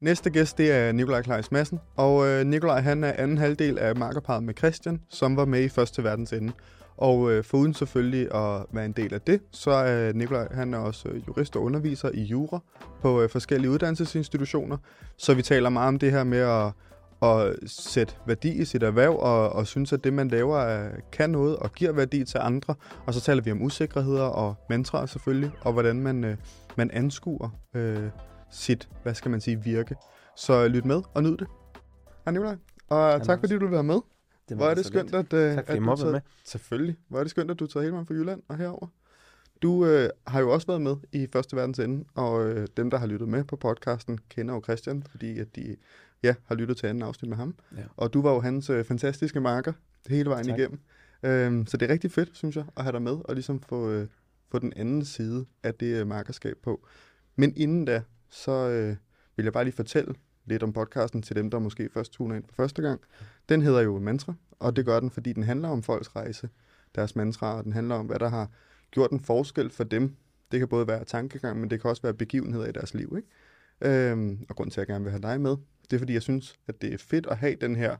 Næste gæst, det er Nikolaj Kleis Madsen, og øh, Nikolaj han er anden halvdel af markerparet med Christian, som var med i Første Verdens Ende. Og øh, foruden selvfølgelig at være en del af det, så er Nikolaj han er også øh, jurist og underviser i jura på øh, forskellige uddannelsesinstitutioner. Så vi taler meget om det her med at, at sætte værdi i sit erhverv, og, og synes, at det, man laver, kan noget og giver værdi til andre. Og så taler vi om usikkerheder og mantraer selvfølgelig, og hvordan man, øh, man anskuer øh, sit, hvad skal man sige, virke. Så lyt med og nyd det. Hej Nikolaj, og Hej, tak fordi du vil være med. Det Hvor er det skønt, lidt. at, øh, Tak at du tager- med. Selvfølgelig. Hvor er det skønt, at du tager hele vejen fra Jylland og herover. Du øh, har jo også været med i Første Verdens Ende, og øh, dem, der har lyttet med på podcasten, kender jo Christian, fordi at de ja, har lyttet til anden afsnit med ham. Ja. Og du var jo hans øh, fantastiske marker hele vejen Tak. igennem. Øhm, så det er rigtig fedt, synes jeg, at have dig med og ligesom få, øh, få den anden side af det øh, markerskab på. Men inden da, så øh, vil jeg bare lige fortælle lidt om podcasten til dem, der måske først tuner ind for første gang. Den hedder jo Mantra, og det gør den, fordi den handler om folks rejse, deres mantra, og den handler om, hvad der har gjort en forskel for dem. Det kan både være tankegang, men det kan også være begivenheder i deres liv. Ikke? Øhm, og grund til, at jeg gerne vil have dig med, det er, fordi jeg synes, at det er fedt at have den her,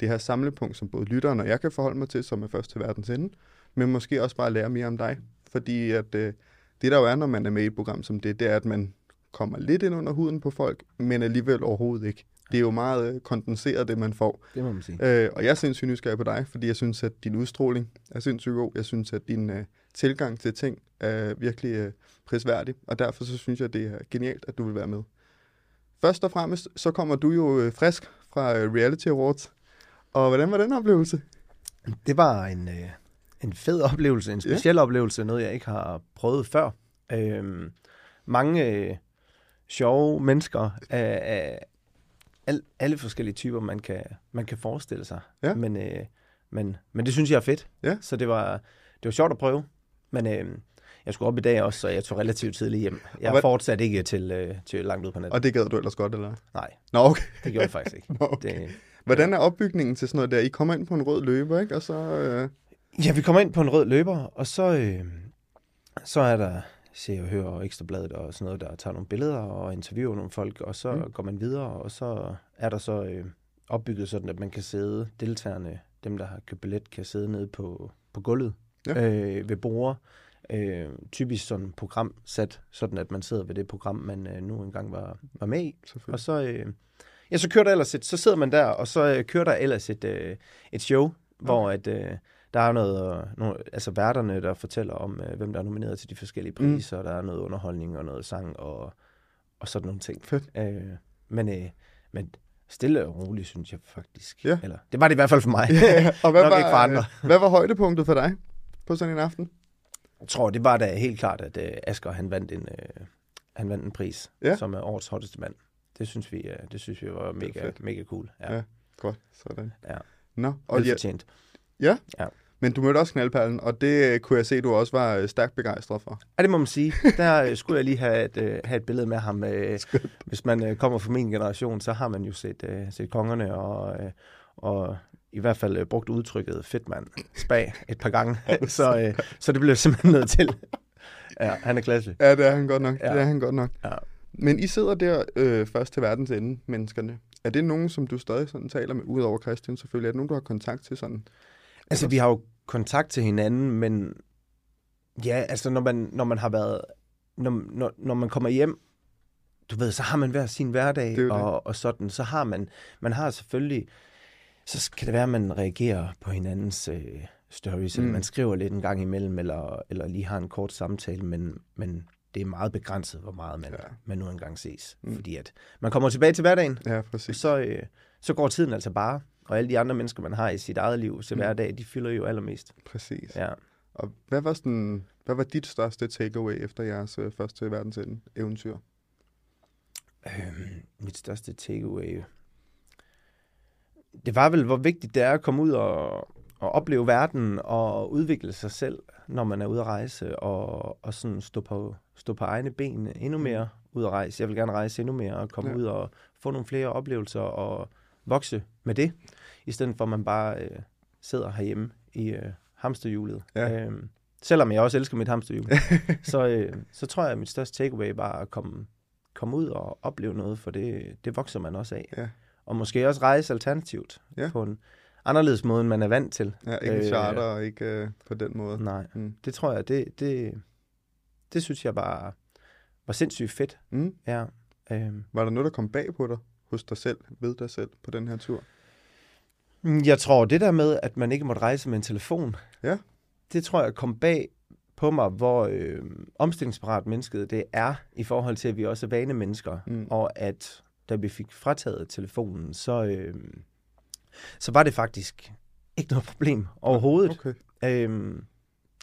det her samlepunkt, som både lytteren og jeg kan forholde mig til, som er først til verdens ende, men måske også bare lære mere om dig. Fordi at, øh, det der jo er, når man er med i et program som det, det er, at man kommer lidt ind under huden på folk, men alligevel overhovedet ikke. Det er jo meget øh, kondenseret, det man får. Det må man sige. Øh, og jeg er sindssygt nysgerrig på dig, fordi jeg synes, at din udstråling er sindssygt god. Jeg synes, at din øh, tilgang til ting er virkelig øh, prisværdig, og derfor så synes jeg, det er genialt, at du vil være med. Først og fremmest, så kommer du jo øh, frisk fra øh, Reality Awards. Og hvordan var den oplevelse? Det var en, øh, en fed oplevelse, en speciel ja. oplevelse, noget jeg ikke har prøvet før. Øhm, mange øh, sjove mennesker af, af al, alle forskellige typer, man kan, man kan forestille sig. Ja. Men, øh, men, men det synes jeg er fedt. Ja. Så det var, det var sjovt at prøve. Men øh, jeg skulle op i dag også, så jeg tog relativt tidligt hjem. Jeg hvad- fortsatte ikke til, øh, til langt ud på natten. Og det gad du ellers godt, eller? Nej, Nå, okay. det gjorde jeg faktisk ikke. Nå, okay. Det, Hvordan er opbygningen til sådan noget der? I kommer ind på en rød løber, ikke? Og så... Øh, Ja, vi kommer ind på en rød løber, og så, øh, så er der Se og Hør og Ekstrabladet og sådan noget, der tager nogle billeder og interviewer nogle folk, og så Mm. går man videre, og så er der så øh, opbygget sådan, at man kan sidde, deltagerne, dem der har købt billet, kan sidde nede på, på gulvet Ja. øh, ved bordet. Øh, typisk sådan program sat, sådan at man sidder ved det program, man øh, nu engang var, var med i. Og så, øh, ja, så kører der ellers et, så sidder man der, og så øh, kører der ellers et, øh, et show, hvor at, øh, der er noget, øh, nogle, altså værterne, der fortæller om, øh, hvem der er nomineret til de forskellige Mm. priser, mm. der er noget underholdning og noget sang og, og sådan nogle ting. Fedt. Øh, men, øh, men stille og roligt, synes jeg faktisk. Ja. Eller, det var det i hvert fald for mig. Ja, og hvad Nok var, ikke for andre. hvad var højdepunktet for dig på sådan en aften? Jeg tror, det var da helt klart, at øh, Asger han vandt en, øh, han vandt en pris, Ja. ja. som er årets hotteste mand. Det synes vi, øh, det synes vi var mega, mega cool. Ja, Ja. ja. Godt, sådan. Ja. Nå, og ja, Velfortjent. men du mødte også knaldperlen, og det øh, kunne jeg se, du også var øh, stærkt begejstret for. Ja, det må man sige. Der øh, skulle jeg lige have et, have et billede med ham. Hvis man kommer fra min generation, så har man jo set, set kongerne og, og i hvert fald brugt udtrykket fedt mand spag et par gange. så, så det blev jeg simpelthen nødt til. Ja, han er klasse. Ja, det er han godt nok. Ja. Ja. Det er han godt nok. Ja. Men I sidder der øh, først til verdens ende, menneskerne. Er det nogen, som du stadig sådan taler med, udover Christian selvfølgelig? Er det nogen, du har kontakt til sådan? Altså, vi har jo kontakt til hinanden, men ja, altså, når man, når man har været, når, når, når man kommer hjem, du ved, så har man hver sin hverdag, Det jo det. og, og sådan, så har man, man har selvfølgelig, så kan det være, at man reagerer på hinandens øh, stories, mm. Eller man skriver lidt en gang imellem, eller, eller lige har en kort samtale, men, men det er meget begrænset, hvor meget man, Ja. man nu engang ses. Mm. Mm. Fordi at man kommer tilbage til hverdagen, Ja, præcis. så, øh, så går tiden altså bare, og alle de andre mennesker, man har i sit eget liv til Mm. hverdag, de fylder jo allermest. Præcis. Ja. Og hvad var, sådan, hvad var dit største takeaway efter jeres øh, første til verdens ende eventyr? Øhm, mit største takeaway. Det var vel, hvor vigtigt det er at komme ud og, og opleve verden og udvikle sig selv, når man er ude at rejse, og, og sådan stå på, stå på egne ben endnu mere ud at rejse. Jeg vil gerne rejse endnu mere og komme ja. ud og få nogle flere oplevelser og vokse med det, i stedet for at man bare øh, sidder herhjemme i øh, hamsterhjulet. Ja. Øhm, selvom jeg også elsker mit hamsterhjul, så, øh, så tror jeg, at mit største takeaway var at komme, komme ud og opleve noget, for det, det vokser man også af. Ja. Og måske også rejse alternativt Ja. på en anderledes måde, end man er vant til. Ja, ikke Øh, charter og ikke øh, på den måde. Nej, Mm. det tror jeg, det, det, det synes jeg bare var sindssygt fedt. Mm. Ja. Øhm. Var der noget, der kom bag på dig, hos dig selv, ved dig selv, på den her tur? Jeg tror, det der med, at man ikke måtte rejse med en telefon, Ja. det tror jeg kom bag på mig, hvor øh, omstillingsparat mennesket det er, i forhold til, at vi også er vanemennesker, Mm. og at da vi fik frataget telefonen, så, øh, så var det faktisk ikke noget problem overhovedet. Okay. Øhm,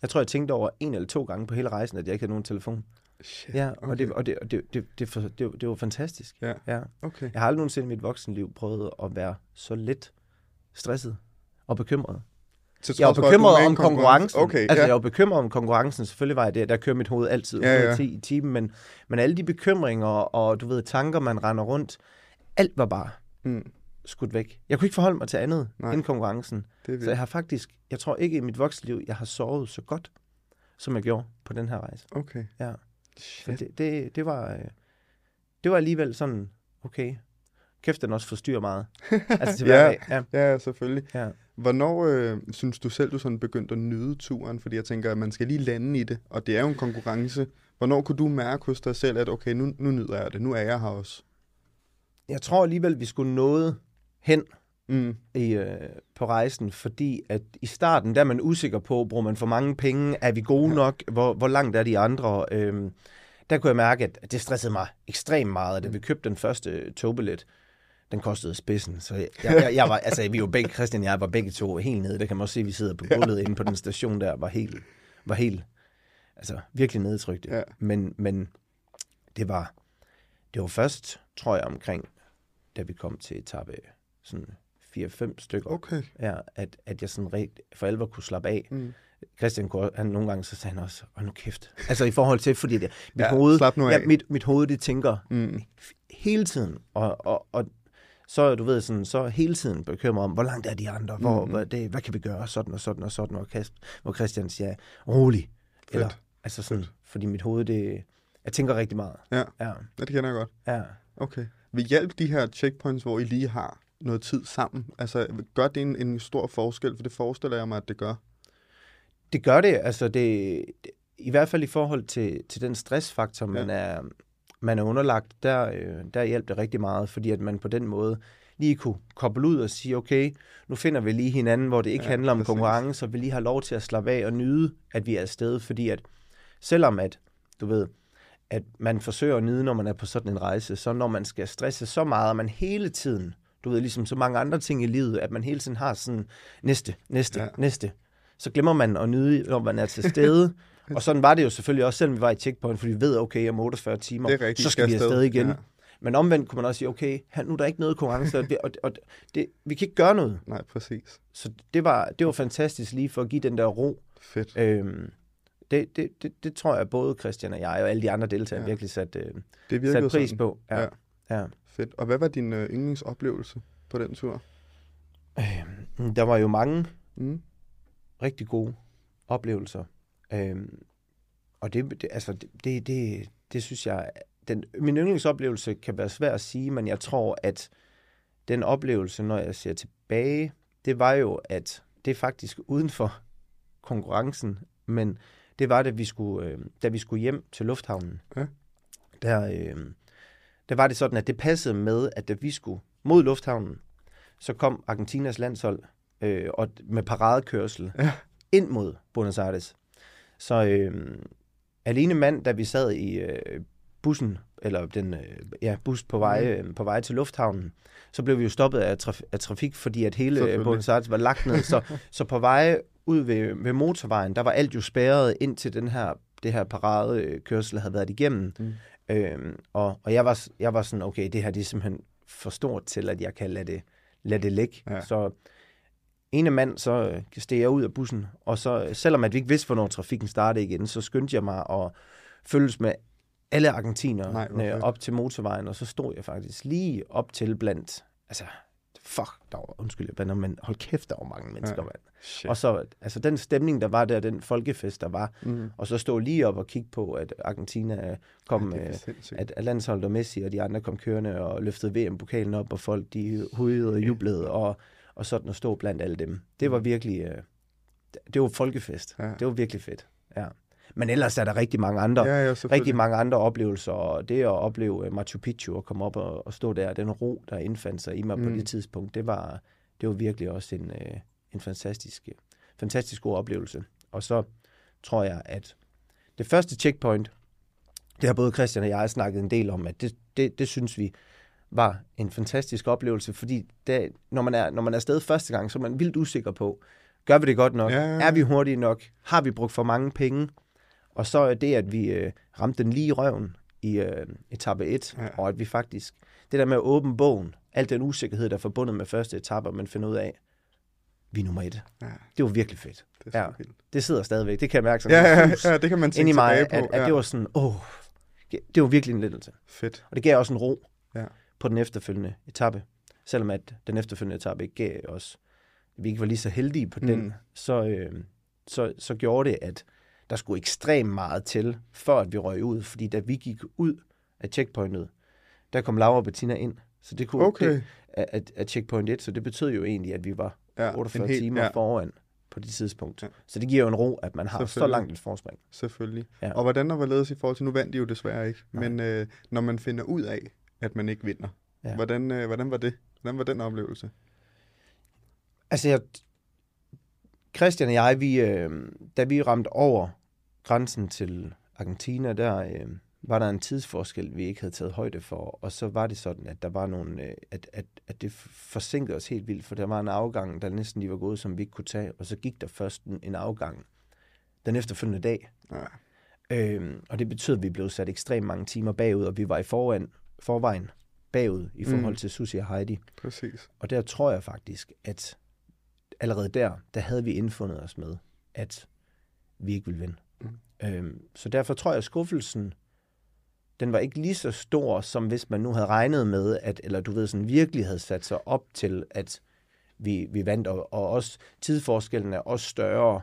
jeg tror, jeg tænkte over en eller to gange på hele rejsen, at jeg ikke havde nogen telefon. Shit. Ja, okay. og, det, og, det, og det, det, det, for, det, det var fantastisk. Ja. ja. Okay. Jeg har aldrig nogensinde i mit voksenliv prøvet at være så lidt stresset og bekymret. Til Jeg var er bekymret om en konkurrence. konkurrencen. Okay, altså, ja. jeg var bekymret om konkurrencen. Selvfølgelig var jeg det. Der kører mit hoved altid Ja, ja. 110 i timen. Men, men alle de bekymringer og, du ved, tanker, man render rundt, alt var bare Mm. skudt væk. Jeg kunne ikke forholde mig til andet Nej. end konkurrencen. Så jeg har faktisk, jeg tror ikke i mit voksenliv, jeg har sovet så godt, som jeg gjorde på den her rejse. Okay. Ja. Så Shit. det, det, det, var, øh, det var alligevel sådan, okay, kæft den også forstyrrer meget. Altså til Ja. hverdag. Ja. Ja, selvfølgelig. Ja. Hvornår øh, synes du selv, du sådan begyndte at nyde turen? Fordi jeg tænker, at man skal lige lande i det, og det er jo en konkurrence. Hvornår kunne du mærke hos dig selv, at okay, nu, nu nyder jeg det, nu er jeg her også? Jeg tror alligevel, vi skulle noget hen Mm. i, øh, på rejsen, fordi at i starten, der er man usikker på, bruger man for mange penge, er vi gode nok, hvor, hvor langt er de andre? Øhm, der kunne jeg mærke, at det stressede mig ekstremt meget, da vi købte den første togbillet. Den kostede spidsen, så jeg, jeg, jeg var, altså vi var begge, Christian og jeg var begge to helt nede. Der kan man også se, at vi sidder på gulvet inde på den station der, var helt, var helt, altså virkelig nedtrykte. Ja. Men, men det var, det var først, tror jeg, omkring, da vi kom til etape sådan 4-5 stykker, Okay. ja, at, at jeg sådan rigt, for alvor kunne slappe af. Mm. Christian, kunne- han nogle gange, så sagde han også, hold nu kæft. Altså i forhold til, fordi det, mit, Ja, hoved, ja, mit, mit hoved, det tænker Mm. hele tiden, og, og, og så, du ved, sådan, så hele tiden bekymret om, hvor langt er de andre, hvor, Mhm. hvad, det, hvad kan vi gøre, sådan og sådan og sådan, og hvor Christian siger, rolig. Eller, altså sådan, fordi mit hoved, det, jeg tænker rigtig meget. Ja. Ja, ja, det kender jeg godt. ja. Okay. Vil hjælpe de her checkpoints, hvor I lige har noget tid sammen? Altså, gør det en, en stor forskel? For det forestiller jeg mig, at det gør. Det gør det, altså det, det i hvert fald i forhold til, til den stressfaktor, man, er, man er underlagt, der, øh, der hjælper det rigtig meget, fordi at man på den måde lige kunne koble ud og sige, okay, nu finder vi lige hinanden, hvor det ikke Ja, handler om præcis. konkurrence, og vi lige har lov til at slappe af og nyde, at vi er afsted, fordi at selvom at, du ved, at man forsøger at nyde, når man er på sådan en rejse, så når man skal stresse så meget, og man hele tiden, du ved, ligesom så mange andre ting i livet, at man hele tiden har sådan, næste, næste, ja. næste, så glemmer man at nyde, når man er til stede. og sådan var det jo selvfølgelig også, selvom vi var i checkpoint, fordi vi ved, okay, om 48 timer, er rigtigt, så skal vi afsted. igen. Ja. Men omvendt kunne man også sige, okay, nu er der ikke noget konkurrence, og, det, og, og det, vi kan ikke gøre noget. Nej, præcis. Så det var, det var fantastisk lige for at give den der ro. Fedt. Øhm, det, det, det, det tror jeg både Christian og jeg og alle de andre deltagere Ja. virkelig sat, øh, Det sat pris sådan. på. Ja. Ja. Ja. Fedt. Og hvad var din øh, yndlingsoplevelse på den tur? Øhm, Der var jo mange Mm. rigtig gode oplevelser. Øhm, og det, det, altså, det, det, det, det synes jeg, den, min yndlingsoplevelse kan være svær at sige, men jeg tror, at den oplevelse, når jeg ser tilbage, det var jo, at det er faktisk uden for konkurrencen, men det var, da vi skulle, øh, da vi skulle hjem til lufthavnen. Ja. Der, øh, der var det sådan, at det passede med, at da vi skulle mod lufthavnen, så kom Argentinas landshold øh, og med paradekørsel Ja. ind mod Buenos Aires. Så øh, alene mand, da vi sad i øh, bussen, eller den øh, ja, bus på vej, øh, på vej til lufthavnen, så blev vi jo stoppet af, traf- af trafik, fordi at hele øh, Buenos Aires var lagt ned. Så, så på vej ud ved, ved motorvejen, der var alt jo spærret ind til den her, det her paradekørsel havde været igennem. Mm. Øhm, og og jeg, var, jeg var sådan, okay, det her det er simpelthen for stort til, at jeg kan lade det, lade det ligge. Ja. Så ene mand, så øh, steg jeg ud af bussen, og så, øh, selvom at vi ikke vidste, hvornår trafikken startede igen, så skyndte jeg mig at følges med alle argentinerne fedt. op til motorvejen, og så stod jeg faktisk lige op til blandt, altså, fuck, der var, undskyld, jeg bander, men hold kæft, der var mange mennesker, Ja. ja. mand. Shit. Og så, altså den stemning, der var der, den folkefest, der var, Mm. og så stå lige op og kigge på, at Argentina kom, ja, ja, at, at landsholdet og Messi og de andre kom kørende og løftede VM-pokalen op, og folk de hudede og jublede, og, og sådan at stå blandt alle dem. Det var virkelig, øh, det var folkefest. Ja. Det var virkelig fedt, ja. Men ellers er der rigtig mange andre, Ja, ja, rigtig mange andre oplevelser, og det at opleve øh, Machu Picchu og komme op og, og stå der, den ro, der indfandt sig i mig mm. på Mm. det tidspunkt, det var, det var virkelig også en, øh, en fantastisk, fantastisk god oplevelse. Og så tror jeg, at det første checkpoint, det har både Christian og jeg snakket en del om, at det, det, det synes vi var en fantastisk oplevelse, fordi det, når, man er, når man er afsted første gang, så er man vildt usikker på, gør vi det godt nok? Ja, ja, ja. Er vi hurtige nok? Har vi brugt for mange penge? Og så er det, at vi øh, ramte den lige i røven i øh, etape 1, Ja. ja. og at vi faktisk, det der med at åbne bogen, al den usikkerhed, der er forbundet med første etape, man finder ud af, vi er nummer et. Ja, Det var virkelig fedt. det er Ja. Det sidder stadigvæk. Det kan jeg mærke sådan Ja, ja, sus ja, det kan man ind tænke i mig, tilbage at, på. at ja. det var sådan, åh, det var virkelig en lettelse. Fedt. Og det gav også en ro Ja. På den efterfølgende etape. Selvom at den efterfølgende etape ikke gav os, vi ikke var lige så heldige på den, Mm. så, øh, så, så gjorde det, at der skulle ekstremt meget til, før at vi røg ud. Fordi da vi gik ud af checkpointet, der kom Laura og Bettina ind. Så det kunne Okay. det, af, af checkpoint 1, så det betød jo egentlig, at vi var Ja, 48 en hel- timer ja. foran på det tidspunkt. Ja. Så det giver jo en ro, at man har så langt et forspring. Selvfølgelig. Ja. Og hvordan og hvorledes i forhold til, nu vandt de jo desværre ikke, Nej. men øh, når man finder ud af, at man ikke vinder, Ja. hvordan, øh, hvordan var det? Hvordan var den oplevelse? Altså, jeg, Christian og jeg, vi, øh, da vi ramte over grænsen til Argentina, der øh, var der en tidsforskel, vi ikke havde taget højde for, og så var det sådan, at der var nogle, øh, at, at, at det forsinkede os helt vildt, for der var en afgang, der næsten lige var gået, som vi ikke kunne tage, og så gik der først en, en afgang den efterfølgende dag. Ja. Øhm, og det betød, at vi blev sat ekstremt mange timer bagud, og vi var i foran, forvejen bagud i forhold Mm. til Susie og Heidi. Præcis. Og der tror jeg faktisk, at allerede der, der havde vi indfundet os med, at vi ikke ville vinde. Mm. Øhm, så derfor tror jeg, at skuffelsen, den var ikke lige så stor, som hvis man nu havde regnet med, at, eller du ved, sådan virkelig havde sat sig op til, at vi, vi vandt, og, og også tidsforskellen er også større,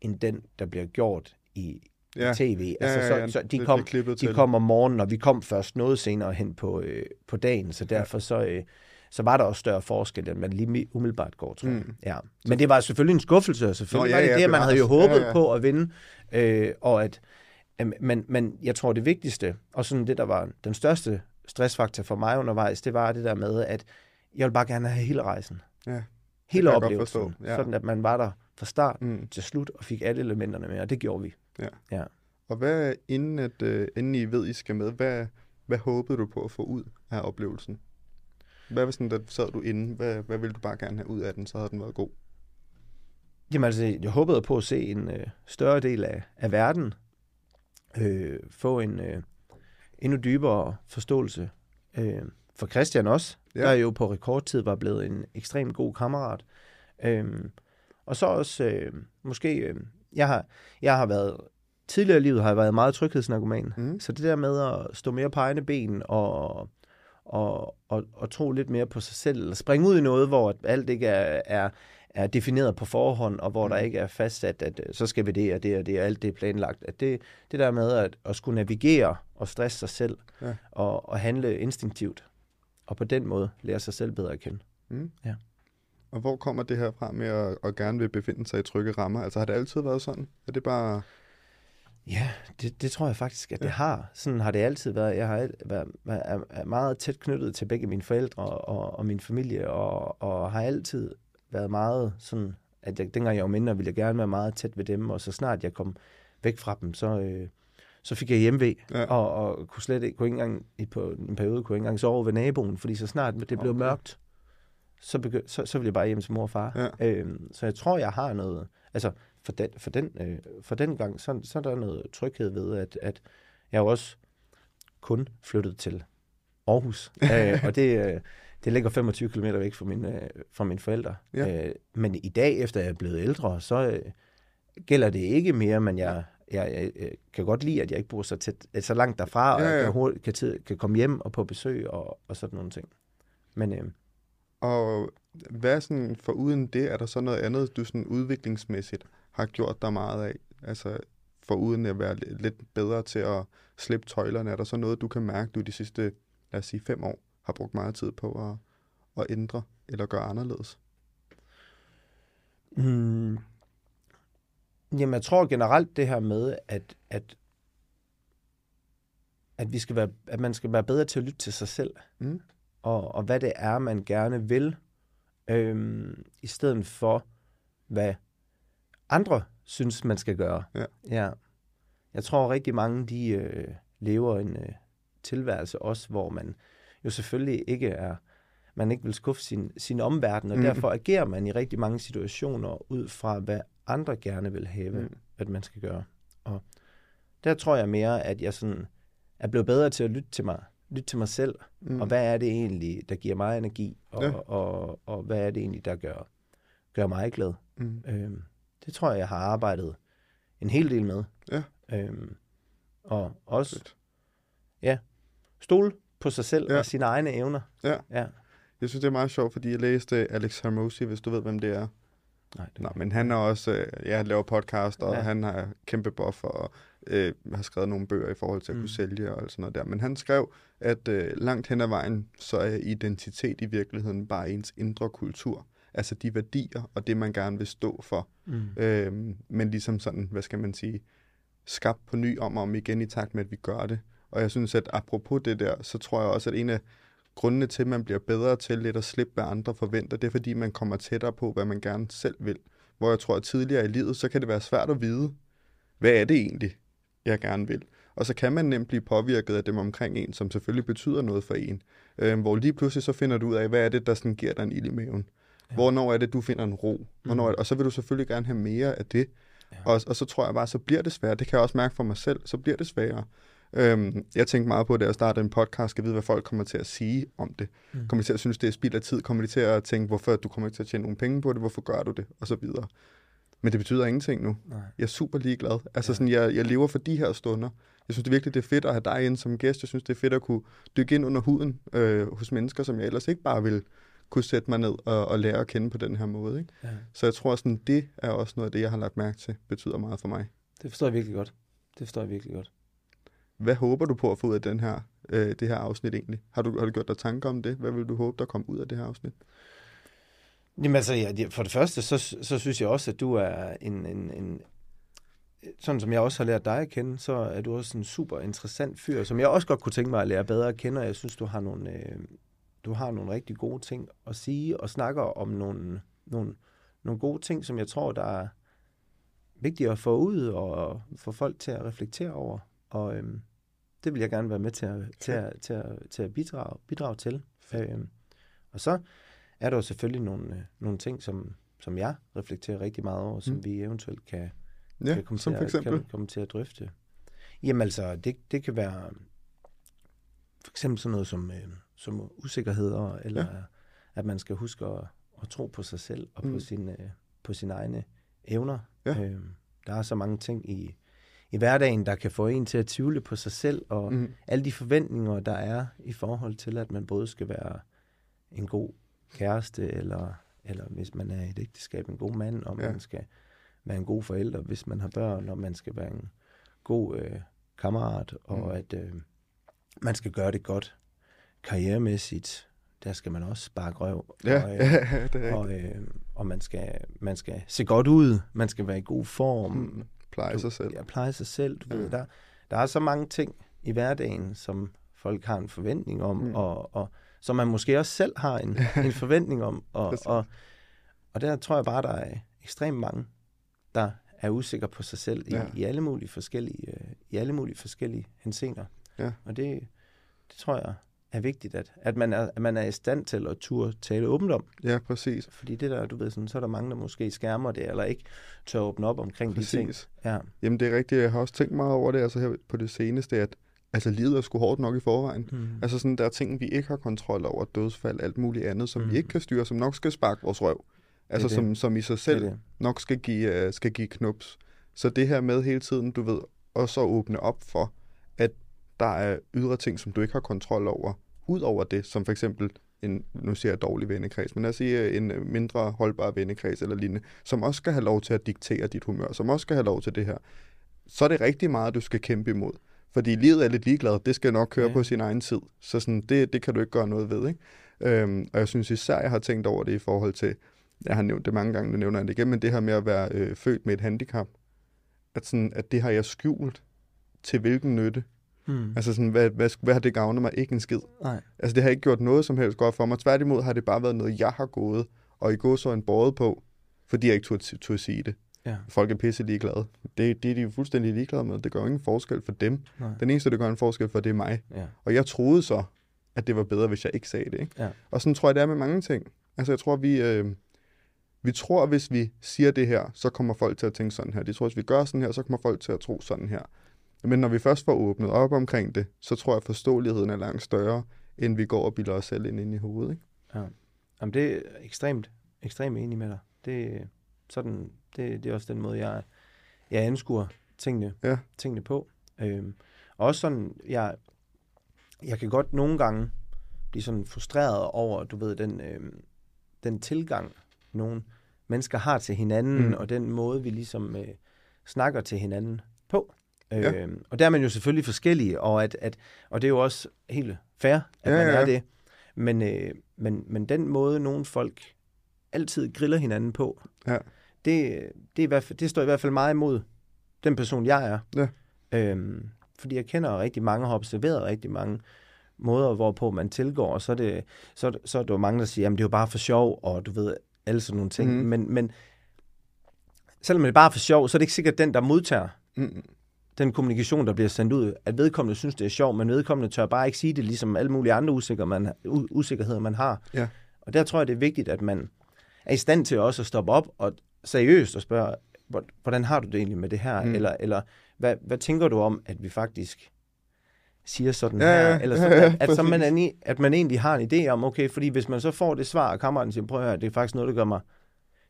end den, der bliver gjort i, Ja. tv. Altså, ja, ja, ja. Så, så de, kom, de til. kom om morgenen, og vi kom først noget senere hen på, øh, på dagen, så derfor så, øh, så var der også større forskel, end man lige mi- umiddelbart går, tror jeg. Mm. Ja. Men det var selvfølgelig en skuffelse, og selvfølgelig Nå, ja, ja, var det ja, det, man havde jo håbet Ja, ja. på at vinde, øh, og at, øh, men, men jeg tror det vigtigste, og sådan det, der var den største stressfaktor for mig undervejs, det var det der med, at jeg ville bare gerne have hele rejsen. Ja. Hele oplevelsen. ja. Sådan at man var der fra start Mm. til slut, og fik alle elementerne med, og det gjorde vi. Og hvad, inden, at, øh, inden I ved, I skal med, hvad, hvad håbede du på at få ud af oplevelsen? Hvad var sådan, da sad du inde? Hvad, hvad ville du bare gerne have ud af den, så havde den været god? Jamen altså, jeg håbede på at se en øh, større del af, af verden, øh, få en øh, endnu dybere forståelse øh, for Christian også, Ja. ja. der jo på rekordtid var blevet en ekstremt god kammerat. Øh, og så også øh, måske, øh, jeg, har, jeg har været, tidligere i livet har jeg været meget tryghedsnarkoman, Mm. så det der med at stå mere på egne ben og, og, og, og tro lidt mere på sig selv, eller springe ud i noget, hvor alt ikke er, er, er defineret på forhånd, og hvor Mm. mm. der ikke er fastsat, at øh, så skal vi det og det og det, og alt det er planlagt. At det, det der med at, at skulle navigere og stresse sig selv, Ja. og, og handle instinktivt, og på den måde lære sig selv bedre at kende. Mm. Ja. Og hvor kommer det her fra med at, at gerne vil befinde sig i trygge rammer? Altså har det altid været sådan? Er det bare... Ja, det, det tror jeg faktisk, at det Ja. har. Sådan har det altid været. Jeg har været, været, er- meget tæt knyttet til begge mine forældre og, og min familie, og, og har altid været meget sådan, at jeg, dengang jeg var mindre, ville jeg gerne være meget tæt ved dem, og så snart jeg kom væk fra dem, så, øh, så fik jeg hjemvej, Ja. og, og kunne slet ikke, kunne ikke engang, i på en periode, kunne jeg ikke engang sove ved naboen, fordi så snart det blev okay. mørkt, så, begy- så, så ville jeg bare hjem til mor og far. Ja. Øhm, så jeg tror, jeg har noget, altså for den, for den, øh, for den gang, så, så er der noget tryghed ved, at, at jeg jo også kun flyttet til Aarhus, øh, og det, øh, det ligger 25 km væk fra mine, øh, fra mine forældre. Ja. Øh, men i dag, efter jeg er blevet ældre, så øh, gælder det ikke mere, men jeg, jeg, jeg øh, kan godt lide, at jeg ikke bor så, tæt, øh, så langt derfra, og Ja, jeg ja. kan, hurtigt, kan, tid, kan komme hjem og på besøg og, og sådan nogle ting. Men øh, Og hvad sådan, for uden det, er der så noget andet, du sådan udviklingsmæssigt har gjort dig meget af? Altså, for uden at være lidt bedre til at slippe tøjlerne, er der så noget, du kan mærke, du de sidste, lad os sige, fem år har brugt meget tid på at, at ændre eller gøre anderledes? Mm. Jamen, jeg tror generelt det her med, at, at, at, vi skal være, at man skal være bedre til at lytte til sig selv, Mm. Og, og hvad det er, man gerne vil, øhm, i stedet for, hvad andre synes, man skal gøre. Ja. ja. Jeg tror rigtig mange, de øh, lever en øh, tilværelse også, hvor man jo selvfølgelig ikke er, man ikke vil skuffe sin, sin omverden, og Mm. derfor agerer man i rigtig mange situationer ud fra, hvad andre gerne vil have, mm. at man skal gøre. Og der tror jeg mere, at jeg sådan er blevet bedre til at lytte til mig, lytte til mig selv, Mm. og hvad er det egentlig, der giver mig energi, og, Ja. ja. og, og, og hvad er det egentlig, der gør, gør mig glad. Mm. Øhm, det tror jeg, jeg har arbejdet en hel del med. Ja. Øhm, og også Fedt. stole på sig selv Ja. ja. og sine egne evner. Ja. ja. Jeg synes, det er meget sjovt, fordi jeg læste Alex Hermosi, hvis du ved, hvem det er. Nej, det Nej, men han er også, øh, ja, han laver podcast, og ja. Ja. han har kæmpe buffer, og øh, har skrevet nogle bøger i forhold til at kunne Mm. sælge og sådan noget der. Men han skrev, at øh, langt hen ad vejen, så er identitet i virkeligheden bare ens indre kultur. Altså de værdier og det, man gerne vil stå for. Mm. Øh, men ligesom sådan, hvad skal man sige, skabt på ny om og om igen i takt med, at vi gør det. Og jeg synes, at apropos det der, så tror jeg også, at en af grundene til, at man bliver bedre til lidt at slippe, hvad andre forventer, det er, fordi man kommer tættere på, hvad man gerne selv vil. Hvor jeg tror, at tidligere i livet, så kan det være svært at vide, hvad er det egentlig, jeg gerne vil. Og så kan man nemt blive påvirket af dem omkring en, som selvfølgelig betyder noget for en. Øh, hvor lige pludselig så finder du ud af, hvad er det, der sådan giver dig en ild i maven. Ja. Hvornår er det, du finder en ro? Hvornår er det, og så vil du selvfølgelig gerne have mere af det. Ja. Og, og så tror jeg bare, så bliver det sværere. Det kan jeg også mærke for mig selv. Så bliver det sværere. Øhm, jeg tænkte meget på, at jeg startede en podcast, skal vide, hvad folk kommer til at sige om det. Mm. Kommer de til at synes, det er spild af tid? Kommer de til at tænke, hvorfor du kommer ikke til at tjene nogle penge på det? Hvorfor gør du det? Og så videre. Men det betyder ingenting nu. Nej. Jeg er super ligeglad. Altså Ja. sådan, jeg, jeg lever for de her stunder. Jeg synes det virkelig, det er fedt at have dig inde som gæst. Jeg synes, det er fedt at kunne dykke ind under huden øh, hos mennesker, som jeg ellers ikke bare vil kunne sætte mig ned og, og lære at kende på den her måde. Ikke? Ja. Så jeg tror, sådan, det er også noget af det, jeg har lagt mærke til, betyder meget for mig. Det forstår jeg virkelig godt. Det forstår jeg virkelig godt. Hvad håber du på at få ud af den her, øh, det her afsnit egentlig? Har du, har du gjort dig tanker om det? Hvad vil du håbe, der kommer ud af det her afsnit? Jamen altså, ja, for det første, så, så synes jeg også, at du er en, en, en, sådan som jeg også har lært dig at kende, så er du også en super interessant fyr, som jeg også godt kunne tænke mig at lære bedre at kende, og jeg synes, du har nogle, øh, du har nogle rigtig gode ting at sige, og snakker om nogle, nogle, nogle gode ting, som jeg tror, der er vigtige at få ud, og få folk til at reflektere over, og øhm, det vil jeg gerne være med til at, til at, til at, til at bidrage, bidrage til. Øhm, og så er der jo selvfølgelig nogle, øh, nogle ting, som, som jeg reflekterer rigtig meget over, som Mm. vi eventuelt kan, Ja, kan, komme som til for at, eksempel. kan komme til at drøfte. Jamen altså, det, det kan være for eksempel sådan noget som, øh, som usikkerheder, eller ja. at man skal huske at, at tro på sig selv og. Mm. på, sin, øh, på sine egne evner. Ja. Øh, der er så mange ting i, i hverdagen, der kan få en til at tvivle på sig selv, og Mm. alle de forventninger, der er i forhold til, at man både skal være en god kæreste, eller, eller hvis man er i et ægteskab, en god mand, og Ja. man skal være en god forælder, hvis man har børn, og man skal være en god øh, kammerat, og Mm. at øh, man skal gøre det godt karrieremæssigt. Der skal man også sparke røv. Ja, og, øh, ja, det er og, øh, og man, skal, man skal se godt ud, man skal være i god form, Mm. Pleje sig selv. Ja, pleje sig selv. Du Ja. ved, der, der er så mange ting i hverdagen, som folk har en forventning om, mm. og, og som man måske også selv har en, en forventning om. Og, Præcis. og, og der tror jeg bare, der er ekstremt mange, der er usikre på sig selv Ja. i, i alle mulige forskellige, øh, i alle mulige forskellige henseender. Ja. Og det, det tror jeg er vigtigt, at, at, man er, at man er i stand til at turde tale åbent om. Ja, præcis. Fordi det der, du ved, sådan, så er der mange, der måske skærmer det, eller ikke tør åbne op omkring de ting. Præcis. Ja. Jamen, det er rigtigt. Jeg har også tænkt meget over det, altså her på det seneste, at altså, livet er sgu hårdt nok i forvejen. Mm. Altså sådan, der er ting, vi ikke har kontrol over, dødsfald, alt muligt andet, som mm. Vi ikke kan styre, som nok skal sparke vores røv. Altså det. som, som i sig selv Det det. nok skal give, uh, skal give knups. Så det her med hele tiden, du ved, også at åbne op for, at der er ydre ting, som du ikke har kontrol over, ud over det, som for eksempel en, nu siger jeg dårlig vennekreds, men lad os sige øh, en øh, mindre holdbar vennekreds eller lignende, som også skal have lov til at diktere dit humør, som også skal have lov til det her, så er det rigtig meget, du skal kæmpe imod. Fordi livet er lidt ligeglad, det skal nok køre ja. på sin egen tid. Så sådan, det, det kan du ikke gøre noget ved. Ikke? Øhm, og jeg synes især, jeg har tænkt over det i forhold til, jeg har nævnt det mange gange, nu nævner jeg det igen, men det her med at være øh, født med et handicap, at, sådan, at det har jeg skjult til hvilken nytte. Hmm. Altså sådan, hvad, hvad, hvad har det gavnet mig? Ikke en skid. Nej. Altså det har ikke gjort noget som helst godt for mig. Tværtimod har det bare været noget, jeg har gået, og i går så en båret på, fordi jeg ikke turde, turde sige det. Ja. Folk er pisse ligeglade. Det, det er de fuldstændig ligeglade med. Det gør jo ingen forskel for dem. Nej. Den eneste, der gør en forskel for, det er mig. Ja. Og jeg troede så, at det var bedre, hvis jeg ikke sagde det. Ikke? Ja. Og sådan tror jeg, det er med mange ting. Altså jeg tror, vi, øh, vi tror, at hvis vi siger det her, så kommer folk til at tænke sådan her. De tror, at hvis vi gør sådan her, så kommer folk til at tro sådan her. Men når vi først får åbnet op omkring det, så tror jeg, at forståeligheden er langt større, end vi går og bilder os selv ind, ind i hovedet. Ikke? Ja. Jamen, det er ekstremt, ekstremt enig med dig. Det, sådan, det, det er også den måde, jeg, jeg anskuer tingene, Ja. tingene på. Øhm, og også sådan, jeg, jeg kan godt nogle gange blive sådan frustreret over, du ved, den, øhm, den tilgang, nogle mennesker har til hinanden, Mm. og den måde, vi ligesom øh, snakker til hinanden på. Ja. Øhm, og der er man jo selvfølgelig forskellige, og, at, at, og det er jo også helt fair, at Ja, man ja, er det. Men, øh, men, men den måde, nogle folk altid griller hinanden på, Ja. Det, det, er i hvert fald, det står i hvert fald meget imod den person, jeg er. Ja. Øhm, fordi jeg kender rigtig mange, har observeret rigtig mange måder, hvorpå man tilgår, og så er det, så, så er der jo mange, der siger, jamen det er jo bare for sjov, og du ved, alle sådan nogle ting. Mhm. Men, men selvom det er bare for sjov, så er det ikke sikkert, at den, der modtager Mm. den kommunikation, der bliver sendt ud, at vedkommende synes, det er sjovt, men vedkommende tør bare ikke sige det, ligesom alle mulige andre usikre, man, u- usikkerheder, man har. Ja. Og der tror jeg, det er vigtigt, at man er i stand til også at stoppe op og seriøst og spørge, "Hvor- hvordan har du det egentlig med det her? Mm. Eller, eller hvad, hvad tænker du om, at vi faktisk siger sådan Ja, her? ja, Eller så, ja, ja, at, at, så man, er, at man egentlig har en idé om, okay, fordi hvis man så får det svar, og kammeraten siger, prøv at høre, det er faktisk noget, der gør mig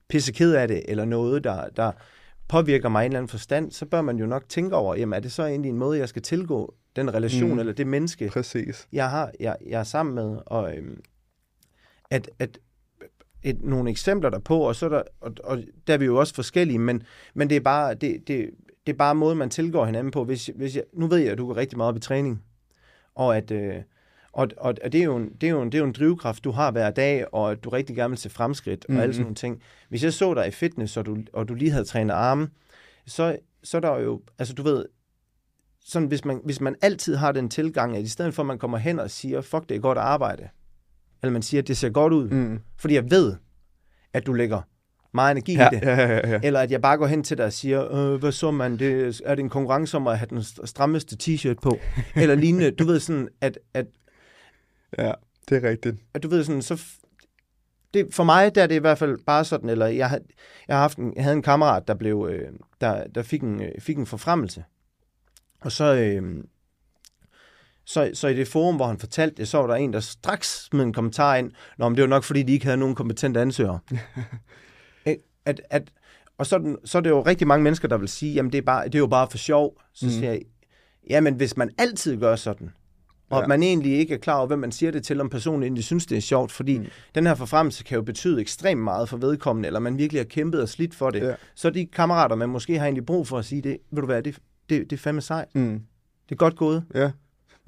pisse ked af det, eller noget, der, der påvirker mig i en eller anden forstand, så bør man jo nok tænke over, jamen er det så egentlig en måde, jeg skal tilgå den relation, mm. eller det menneske, Præcis. jeg, har, jeg, jeg er sammen med, og øhm, at, at et, nogle eksempler derpå, og, så er der, og, og der er vi jo også forskellige, men, men det, er bare, det, det, det er bare måden, man tilgår hinanden på. Hvis, hvis jeg, nu ved jeg, at du går rigtig meget op i træning, og at øh, og, og, og det, er jo en, det, er jo en, det er jo en drivkraft, du har hver dag, og at du rigtig gerne vil se fremskridt, og Mhm. alle sådan nogle ting. Hvis jeg så dig i fitness, og du, og du lige havde trænet arme, så, så er der jo, altså du ved, sådan, hvis, man, hvis man altid har den tilgang, at i stedet for, at man kommer hen og siger, fuck, det er godt arbejde, eller man siger, at det ser godt ud, Mm. fordi jeg ved, at du lægger meget energi Ja, i det. ja, ja, ja. Eller at jeg bare går hen til dig og siger, øh, hvad så man, det, er det en konkurrence om at have den st- strammeste t-shirt på? Eller lignende. Du ved sådan, at, at, ja. Det er rigtigt. at du ved sådan, så... Det, for mig der er det i hvert fald bare sådan, eller jeg, jeg, har haft en, jeg havde en kammerat, der, blev, øh, der, der fik, en, øh, fik en forfremmelse. Og så, øh, så, så i det forum, hvor han fortalte det, så var der en, der straks smed en kommentar ind, Nå, men det var nok, fordi de ikke havde nogen kompetente ansøgere. At, at, og så, så er det jo rigtig mange mennesker, der vil sige, jamen det er, bare, det er jo bare for sjov. Så mm. siger jeg, jamen hvis man altid gør sådan, og Ja. man egentlig ikke er klar over, hvem man siger det til, om personen egentlig synes, det er sjovt, fordi Mm. den her forfremmelse kan jo betyde ekstremt meget for vedkommende, eller man virkelig har kæmpet og slidt for det. Ja. Så de kammerater, man måske har egentlig brug for at sige det, ved du hvad, det, det, det er fandme sejt. Mm. Det er godt gået. Ja,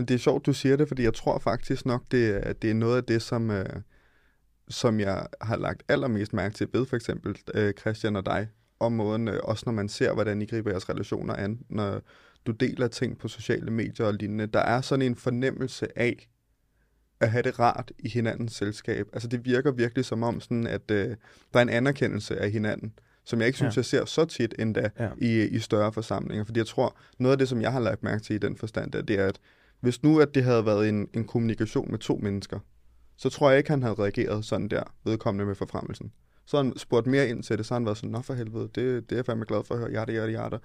men det er sjovt, du siger det, fordi jeg tror faktisk nok, det er, det er noget af det, som, øh, som jeg har lagt allermest mærke til ved for eksempel øh, Christian og dig, om måden, øh, også når man ser, hvordan I griber jeres relationer an, når du deler ting på sociale medier og lignende. Der er sådan en fornemmelse af at have det rart i hinandens selskab. Altså det virker virkelig som om, sådan, at øh, der er en anerkendelse af hinanden, som jeg ikke synes, ja. Jeg ser så tit endda Ja. i, i større forsamlinger. Fordi jeg tror, noget af det, som jeg har lagt mærke til i den forstand, der, det er, at hvis nu at det havde været en, en kommunikation med to mennesker, så tror jeg ikke, han havde reageret sådan der, vedkommende med forfremmelsen. Så han spurgt mere ind til det, så han været sådan, nå for helvede, det, det er jeg fandme glad for at høre, jada, jada, jada.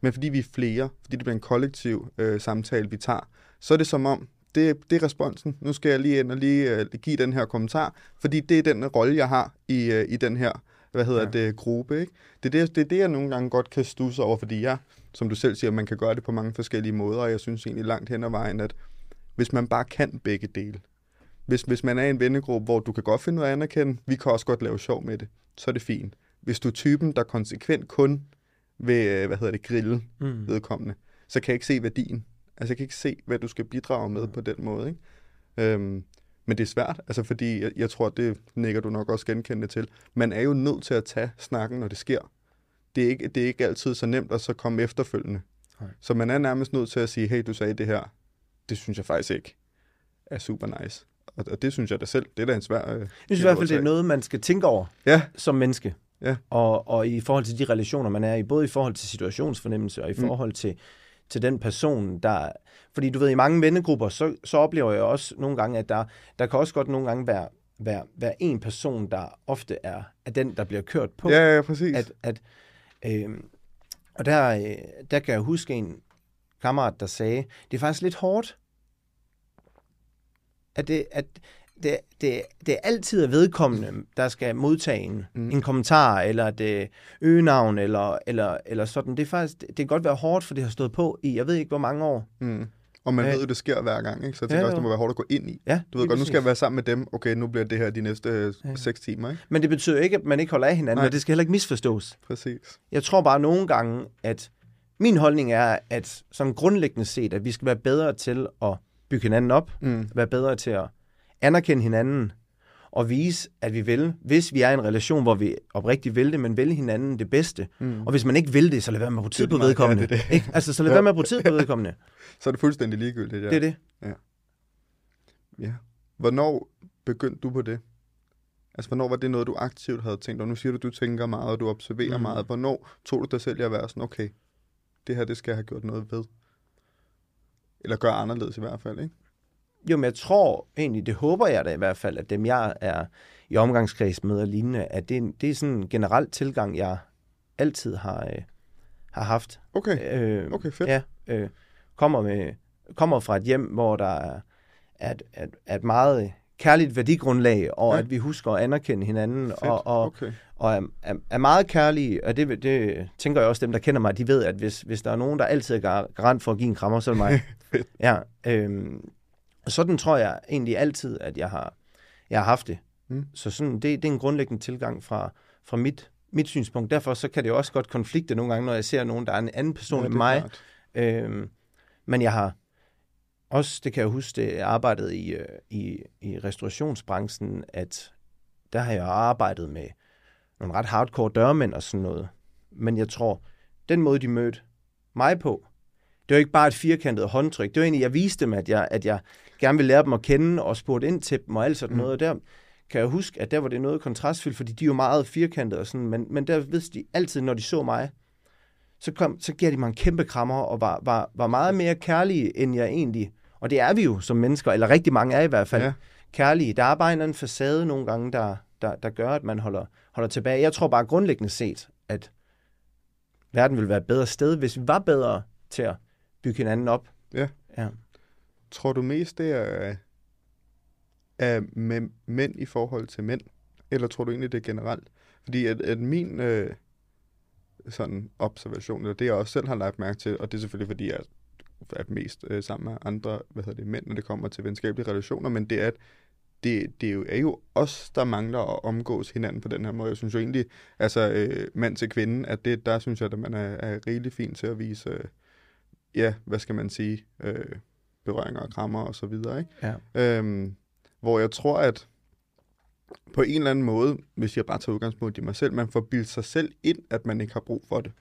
Men fordi vi er flere, fordi det bliver en kollektiv øh, samtale, vi tager, så er det som om, det, det er responsen. Nu skal jeg lige ind og lige øh, give den her kommentar, fordi det er den rolle, jeg har i, øh, i den her, hvad hedder ja. Ja. det, gruppe. Ikke? Det, er det, det er det, jeg nogle gange godt kan stusse over, fordi jeg, som du selv siger, man kan gøre det på mange forskellige måder, og jeg synes egentlig langt hen ad vejen, at hvis man bare kan begge dele, Hvis, hvis man er i en vennegruppe, hvor du kan godt finde ud af at anerkende, vi kan også godt lave sjov med det, så er det fint. Hvis du er typen, der konsekvent kun vil, øh, hvad hedder det, grille Mm. vedkommende, så kan jeg ikke se værdien. Altså, jeg kan ikke se, hvad du skal bidrage med på den måde, ikke? Øhm, men det er svært, altså fordi jeg, jeg tror, det nikker du nok også genkendende til. Man er jo nødt til at tage snakken, når det sker. Det er ikke, det er ikke altid så nemt at så komme efterfølgende. Nej. Så man er nærmest nødt til at sige, hey, du sagde det her. Det synes jeg faktisk ikke er super nice. Og, og det synes jeg da selv, det er da en svær... Øh, Jeg synes i hvert fald, det er noget, man skal tænke over Ja, som menneske. Ja. Og, og i forhold til de relationer, man er i, både i forhold til situationsfornemmelse og i Mm. forhold til, til den person, der... Fordi du ved, i mange vennegrupper, så, så oplever jeg også nogle gange, at der, der kan også godt nogle gange være, være, være en person, der ofte er, er den, der bliver kørt på. ja, ja, præcis. At, at, øh, og der, øh, der kan jeg huske en kammerat, der sagde, det er faktisk lidt hårdt, at det, at det, det, det er altid vedkommende, der skal modtage en, Mm. mm. en kommentar, eller et øh, øgenavn, eller, eller, eller sådan. Det, er faktisk, det kan godt være hårdt, for det har stået på i, jeg ved ikke, hvor mange år. Mm. Og man Ja. ved jo, det sker hver gang, ikke? Så jeg Ja, tænker også, jo. det må være hårdt at gå ind i. Ja, Du ved godt, nu skal jeg være sammen med dem. Okay, nu bliver det her de næste øh, Ja. seks timer, ikke? Men det betyder ikke, at man ikke holder af hinanden, Nej. og det skal heller ikke misforstås. Præcis. Jeg tror bare nogle gange, at min holdning er, at sådan grundlæggende set, at vi skal være bedre til at bygge hinanden op, Mm. være bedre til at anerkende hinanden, og vise, at vi vil, hvis vi er i en relation, hvor vi oprigtigt vil det, men vil hinanden det bedste. Mm. Og hvis man ikke vil det, så lad være med at bruge tid på vedkommende. ja, det det. Ikke? Altså, så lad Ja. være med at bruge tid på vedkommende. Så er det fuldstændig ligegyldigt, ja. Det er det. ja. Hvornår begyndte du på det? Altså, hvornår var det noget, du aktivt havde tænkt? Og nu siger du, du tænker meget, og du observerer. Mm. meget. Hvornår tog du dig selv i at være sådan, okay, det her, det skal jeg have gjort noget ved? Eller gøre anderledes i hvert fald, ikke? Jo, men jeg tror egentlig, det håber jeg da i hvert fald, at dem jeg er i omgangskreds med og lignende, at det, er- det er sådan en generel tilgang, jeg altid har, øh, har haft. Okay, Øh, okay, fedt. Ja, øh, kommer, med, kommer fra et hjem, hvor der er, et- er, et- et meget kærligt værdigrundlag, og Ja. at vi husker at anerkende hinanden, Fedt, og, og, okay. og er, er, er meget kærlige, og det, det tænker jeg også, dem der kender mig, de ved, at hvis, hvis der er nogen, der altid er gar- garant for at give en krammer, så er det mig. Ja, øhm, og sådan tror jeg egentlig altid, at jeg har, jeg har haft det. Mm. Så sådan, det, det er en grundlæggende tilgang fra, fra mit, mit synspunkt. Derfor så kan det jo også godt konflikte nogle gange, når jeg ser nogen, der er en anden person Ja, end mig. Øhm, men jeg har også, det kan jeg huske, det jeg arbejdede i, øh, i, i restaurationsbranchen, at der har jeg arbejdet med nogle ret hardcore dørmænd og sådan noget. Men jeg tror, den måde, de mødte mig på, det var ikke bare et firkantet håndtryk. Det var egentlig, jeg viste dem, at jeg, at jeg gerne ville lære dem at kende og spurgte ind til dem og alt sådan Mm. noget. Og der kan jeg huske, at der var det noget kontrastfyldt, fordi de er jo meget firkantede og sådan, men, men der vidste de altid, når de så mig, så, kom, så gav de mig en kæmpe krammer og var, var, var meget mere kærlige, end jeg egentlig... Og det er vi jo som mennesker, eller rigtig mange er i hvert fald ja. kærlige. Der er bare en eller anden facade nogle gange, der, der, der gør, at man holder, holder tilbage. Jeg tror bare grundlæggende set, at verden ville være et bedre sted, hvis vi var bedre til at bygge hinanden op. Ja. ja. Tror du mest, det er, er med mænd i forhold til mænd? Eller tror du egentlig, det er generelt? Fordi at, at min øh, sådan observation, eller det jeg også selv har lagt mærke til, og det er selvfølgelig fordi, jeg er mest øh, sammen med andre hvad hedder det, mænd, når det kommer til venskabelige relationer, men det er, at det, det er, jo, er jo os, der mangler at omgås hinanden på den her måde. Jeg synes jo egentlig, altså øh, mand til kvinde, at det, der synes jeg, at man er, er rigtig fint til at vise, øh, ja, hvad skal man sige, øh, berøringer og krammer og så videre, ikke? Ja. Øhm, hvor jeg tror, at på en eller anden måde, hvis jeg bare tager udgangspunkt i mig selv, man får bildt sig selv ind, at man ikke har brug for det.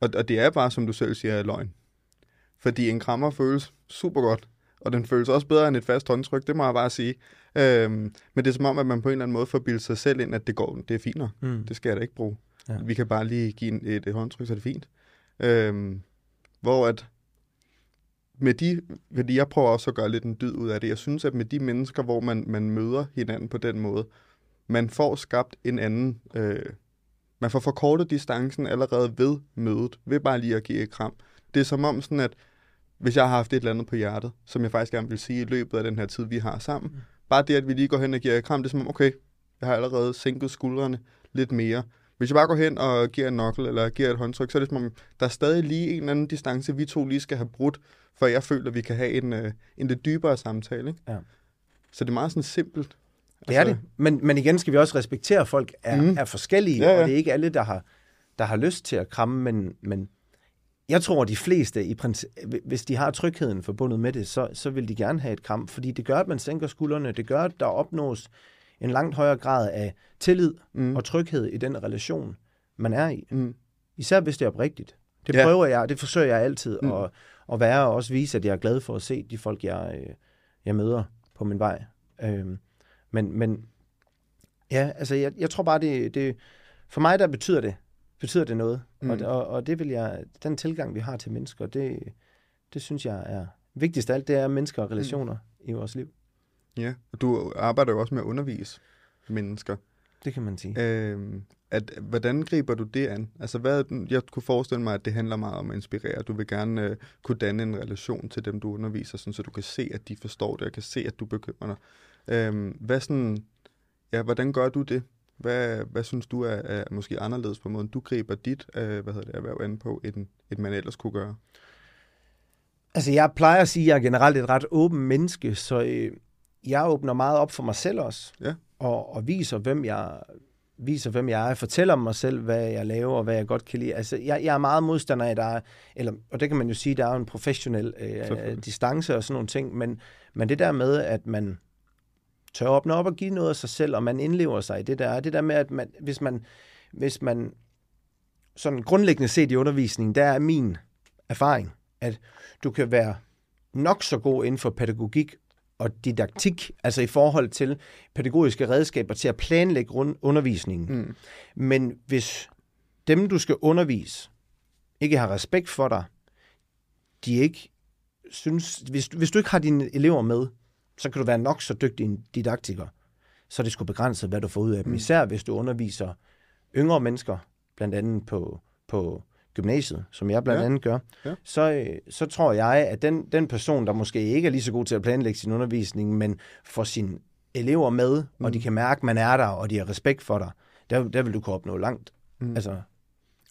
Og, og det er bare, som du selv siger, løgn. Fordi en krammer føles super godt, og den føles også bedre end et fast håndtryk, det må jeg bare sige. Øhm, men det er som om, at man på en eller anden måde får bildt sig selv ind, at det går, det er finere. Mm. Det skal jeg da ikke bruge. Ja. Vi kan bare lige give et, et håndtryk, så er det fint. Øhm, hvor at med de, fordi jeg prøver også at gøre lidt en dyd ud af det, jeg synes, at med de mennesker, hvor man, man møder hinanden på den måde, man får skabt en anden, øh, man får forkortet distancen allerede ved mødet, ved bare lige at give et kram. Det er som om sådan, at hvis jeg har haft et eller andet på hjertet, som jeg faktisk gerne vil sige i løbet af den her tid, vi har sammen, Mm. bare det, at vi lige går hen og giver et kram, det er som om, okay, jeg har allerede sænket skuldrene lidt mere. Hvis jeg bare går hen og giver en knuckle eller giver et håndtryk, så er det som om, der er stadig lige en eller anden distance, vi to lige skal have brudt, for jeg føler, at vi kan have en, øh, en lidt dybere samtale. Ikke? Ja. Så det er meget sådan simpelt. Det er det. Men, men igen skal vi også respektere, at folk er, mm. er forskellige, Ja, ja. og det er ikke alle, der har, der har lyst til at kramme, men, men jeg tror, at de fleste, i princi- hvis de har trygheden forbundet med det, så, så vil de gerne have et kram, fordi det gør, at man sænker skuldrene, det gør, at der opnås en langt højere grad af tillid Mm. og tryghed i den relation, man er i. Mm. Især hvis det er oprigtigt. Det Ja. prøver jeg, det forsøger jeg altid Mm. at, at være, og også vise, at jeg er glad for at se de folk, jeg, øh, jeg møder på min vej. Øhm, men, men ja, altså jeg, jeg tror bare, det, det, for mig der betyder det, betyder det noget. Mm. Og, og, og det vil jeg, den tilgang, vi har til mennesker, det, det synes jeg er vigtigst af alt, det er mennesker og relationer mm. i vores liv. Ja, og du arbejder jo også med at undervise mennesker. Det kan man sige. Øhm, at, hvordan griber du det an? Altså, hvad, jeg kunne forestille mig, at det handler meget om at inspirere. Du vil gerne øh, kunne danne en relation til dem, du underviser, sådan, så du kan se, at de forstår det, og kan se, at du bekymrer dig. Øhm, hvad sådan, ja, hvordan gør du det? Hvad, hvad synes du er, er måske anderledes på måden, du griber dit øh, hvad hedder det, erhverv an på, end, end man ellers kunne gøre? Altså, jeg plejer at sige, at jeg er generelt et ret åben menneske, så øh, jeg åbner meget op for mig selv også. Ja. Og, og viser, hvem jeg viser, hvem jeg er. Jeg fortæller om mig selv, hvad jeg laver, og hvad jeg godt kan lide. Altså, jeg, jeg er meget modstander af, der er, eller, og det kan man jo sige, der er en professionel øh, Selvfølgelig. distance og sådan nogle ting, men, men det der med, at man tør åbne op og give noget af sig selv, og man indlever sig i det der, det der med, at man, hvis man, hvis man sådan grundlæggende set i undervisningen, der er min erfaring, at du kan være nok så god inden for pædagogik og didaktik, altså i forhold til pædagogiske redskaber til at planlægge undervisningen. Mm. Men hvis dem, du skal undervise, ikke har respekt for dig, de ikke synes, hvis, hvis du ikke har dine elever med, så kan du være nok så dygtig en didaktiker, så er det sgu begrænset, hvad du får ud af dem. Mm. Især hvis du underviser yngre mennesker, blandt andet på, på gymnasiet, som jeg blandt Ja. andet gør, Ja. så, øh, så tror jeg, at den, den person, der måske ikke er lige så god til at planlægge sin undervisning, men får sine elever med, mm. Mm. og de kan mærke, at man er der, og de har respekt for dig, der, der vil du kunne opnå langt. Mm. Mm. Altså,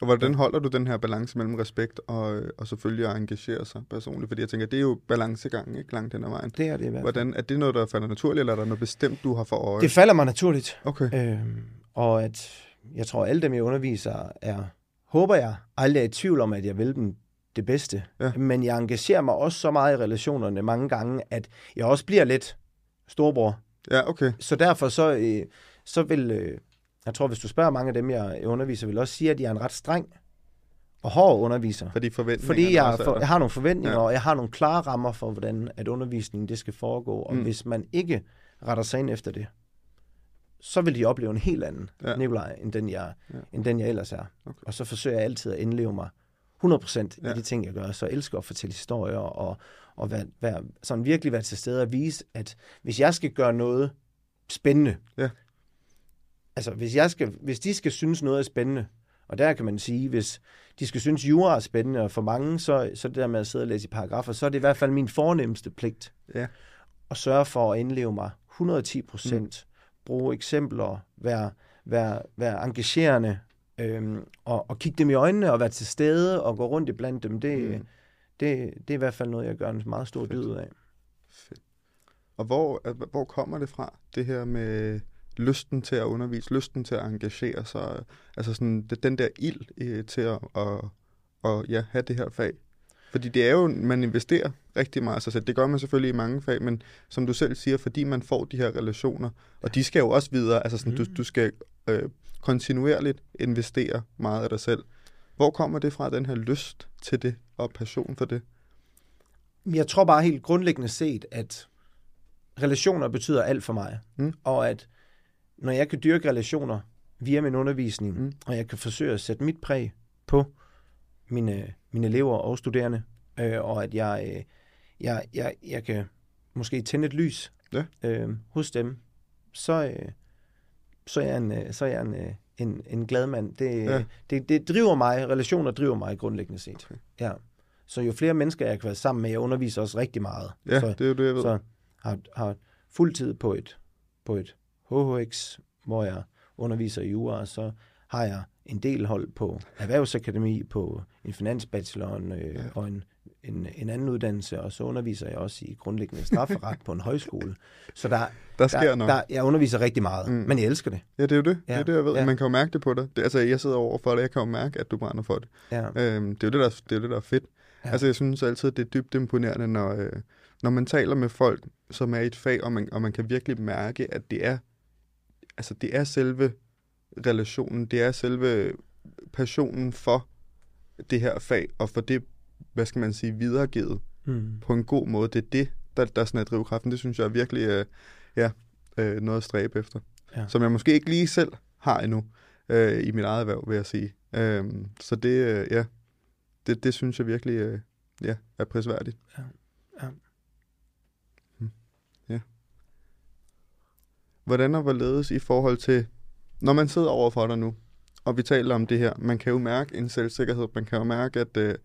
Og hvordan holder du den her balance mellem respekt og, og selvfølgelig at engagere sig personligt? Fordi jeg tænker, det er jo balancegangen, ikke langt hen ad vejen. det er det i hvert fald. Hvordan, er det noget, der falder naturligt, eller er der noget bestemt, du har for øje? Det falder mig naturligt. Okay. Øhm, og at jeg tror, alle dem, jeg underviser, er, håber jeg, aldrig er i tvivl om, at jeg vil dem det bedste. Ja. Men jeg engagerer mig også så meget i relationerne mange gange, at jeg også bliver lidt storbror. Ja, okay. Så derfor så, øh, så vil, øh, jeg tror, hvis du spørger mange af dem, jeg underviser, vil også sige, at jeg er en ret streng og hård underviser. Fordi Fordi jeg, også for, jeg har nogle forventninger, Ja. og jeg har nogle klare rammer for, hvordan at undervisningen det skal foregå. Og mm. hvis man ikke retter sig ind efter det, så vil de opleve en helt anden Ja. Nikolaj, end den, jeg, ja. end den jeg ellers er. Okay. Og så forsøger jeg altid at indleve mig 100% Ja. i de ting, jeg gør. Så jeg elsker at fortælle historier, og, og være, være, sådan virkelig være til stede og vise, at hvis jeg skal gøre noget spændende, Ja. altså hvis, jeg skal, hvis de skal synes noget er spændende, og der kan man sige, hvis de skal synes, jura er spændende, og for mange, så, så det der med at sidde og læse i paragrafer, så er det i hvert fald min fornemmeste pligt Ja. at sørge for at indleve mig 110 procent, mm. Bruge eksempler, være, være, være engagerende, øhm, og, og kigge dem i øjnene, og være til stede, og gå rundt i blandt dem, det, Mm. det, det er i hvert fald noget, jeg gør en meget stor dyd ud af. Fedt. Og hvor, øh, hvor kommer det fra, det her med lysten til at undervise, lysten til at engagere sig, altså sådan den der ild øh, til at, at, at ja, have det her fag? Fordi det er jo, man investerer rigtig meget sig selv. Det gør man selvfølgelig i mange fag, men som du selv siger, fordi man får de her relationer, og de skal jo også videre, altså sådan, mm. du, du skal øh, kontinuerligt investere meget af dig selv. Hvor kommer det fra, den her lyst til det, og passion for det? Jeg tror bare helt grundlæggende set, at relationer betyder alt for mig. Mm. Og at når jeg kan dyrke relationer via min undervisning, mm. og jeg kan forsøge at sætte mit præg på mine, mine elever og studerende, øh, og at jeg, øh, jeg, jeg, jeg kan måske tænde et lys Ja. øh, hos dem, så, øh, så er jeg en, øh, så er jeg en, øh, en, en glad mand. Det, Ja. ja. det, det driver mig, relationer driver mig grundlæggende set. Okay. Ja. Så jo flere mennesker, jeg kan være sammen med, jeg underviser også rigtig meget. Ja, så, det er jo det, jeg ved. så har, har fuldtid på et, på et HHX, hvor jeg underviser i jura, og så har jeg en del hold på Erhvervsakademi, på en finansbachelor og en, øh, Ja. og en en, en anden uddannelse, og så underviser jeg også i grundlæggende strafferet på en højskole. Så der, Der sker der, noget. der, jeg underviser rigtig meget, Mm. men jeg elsker det. Ja, det er jo det. Ja. Det er det, jeg ved. Ja. Man kan jo mærke det på dig. Det, altså, jeg sidder over for dig, jeg kan jo mærke, at du brænder for det. Ja. Øhm, det er jo det, der, det er, jo det, der er fedt. Ja. Altså, jeg synes altid, det er dybt imponerende, når, øh, når man taler med folk, som er i et fag, og man, og man kan virkelig mærke, at det er, altså, det er selve relationen, det er selve passionen for det her fag, og for det, hvad skal man sige, videregivet Mm. på en god måde. Det er det, der, der sådan er drivkraften. Det synes jeg er virkelig øh, ja, øh, noget at stræbe efter. Ja. Som jeg måske ikke lige selv har endnu øh, i mit eget erhverv, vil jeg sige. Øh, så det, øh, ja, det, det synes jeg virkelig øh, ja, er prisværdigt. Ja. Ja. Hmm. ja. Hvordan og hvorledes i forhold til, når man sidder overfor dig nu, og vi taler om det her, man kan jo mærke en selvsikkerhed, man kan jo mærke, at, øh,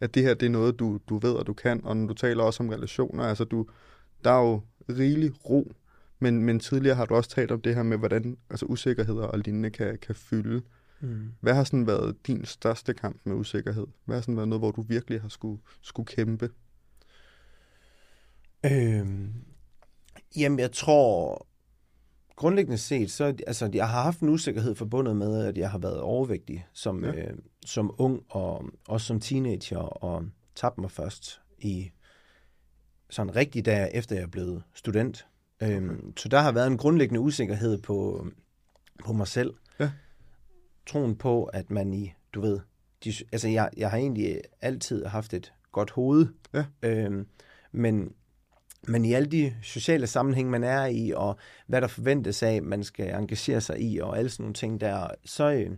at det her det er noget, du, du ved, og du kan, og når du taler også om relationer, altså du, der er jo rigelig ro, men, men tidligere har du også talt om det her med, hvordan altså usikkerheder og lignende kan, kan fylde. Mm. Hvad har sådan været din største kamp med usikkerhed? Hvad har sådan været noget, hvor du virkelig har skulle, skulle kæmpe? Øhm, jamen, jeg tror, grundlæggende set, så altså, jeg har haft en usikkerhed forbundet med, at jeg har været overvægtig som, Ja. øh, som ung og også som teenager, og tabte mig først i sådan rigtig dag efter jeg blevet student. Øhm, så der har været en grundlæggende usikkerhed på, på mig selv. Ja. Troen på, at man i, du ved, de, altså jeg, jeg har egentlig altid haft et godt hoved, Ja. øhm, men men i alle de sociale sammenhæng, man er i, og hvad der forventes af, man skal engagere sig i, og alle sådan nogle ting der, så, øh,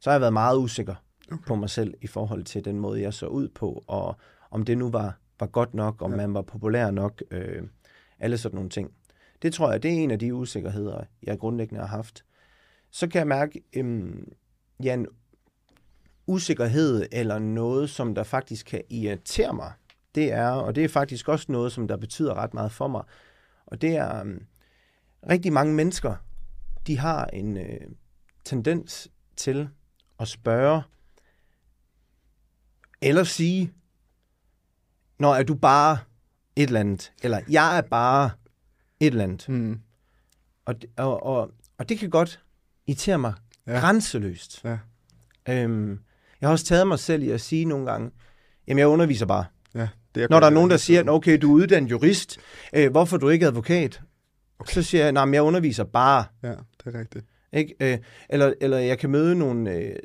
så har jeg været meget usikker okay. på mig selv i forhold til den måde, jeg så ud på, og om det nu var, var godt nok, om Ja. man var populær nok, øh, alle sådan nogle ting. Det tror jeg, det er en af de usikkerheder, jeg grundlæggende har haft. Så kan jeg mærke, øh, ja, en usikkerhed eller noget, som der faktisk kan irritere mig, det er, og det er faktisk også noget, som der betyder ret meget for mig, og det er, um, rigtig mange mennesker, de har en øh, tendens til at spørge, eller sige, når er du bare et eller andet, eller jeg er bare et eller andet. Mm. Og, det- og, og, og det kan godt irritere mig ja. grænseløst. Ja. Øhm, jeg har også taget mig selv i at sige nogle gange, jamen jeg underviser bare. Ja, det Når der er nogen, der siger, okay, du er uddannet jurist, øh, hvorfor er du ikke advokat? Okay. Så siger jeg, nej, men jeg underviser bare. Ja, det er rigtigt. Ikke? Øh, eller, eller jeg kan møde nogle, øh,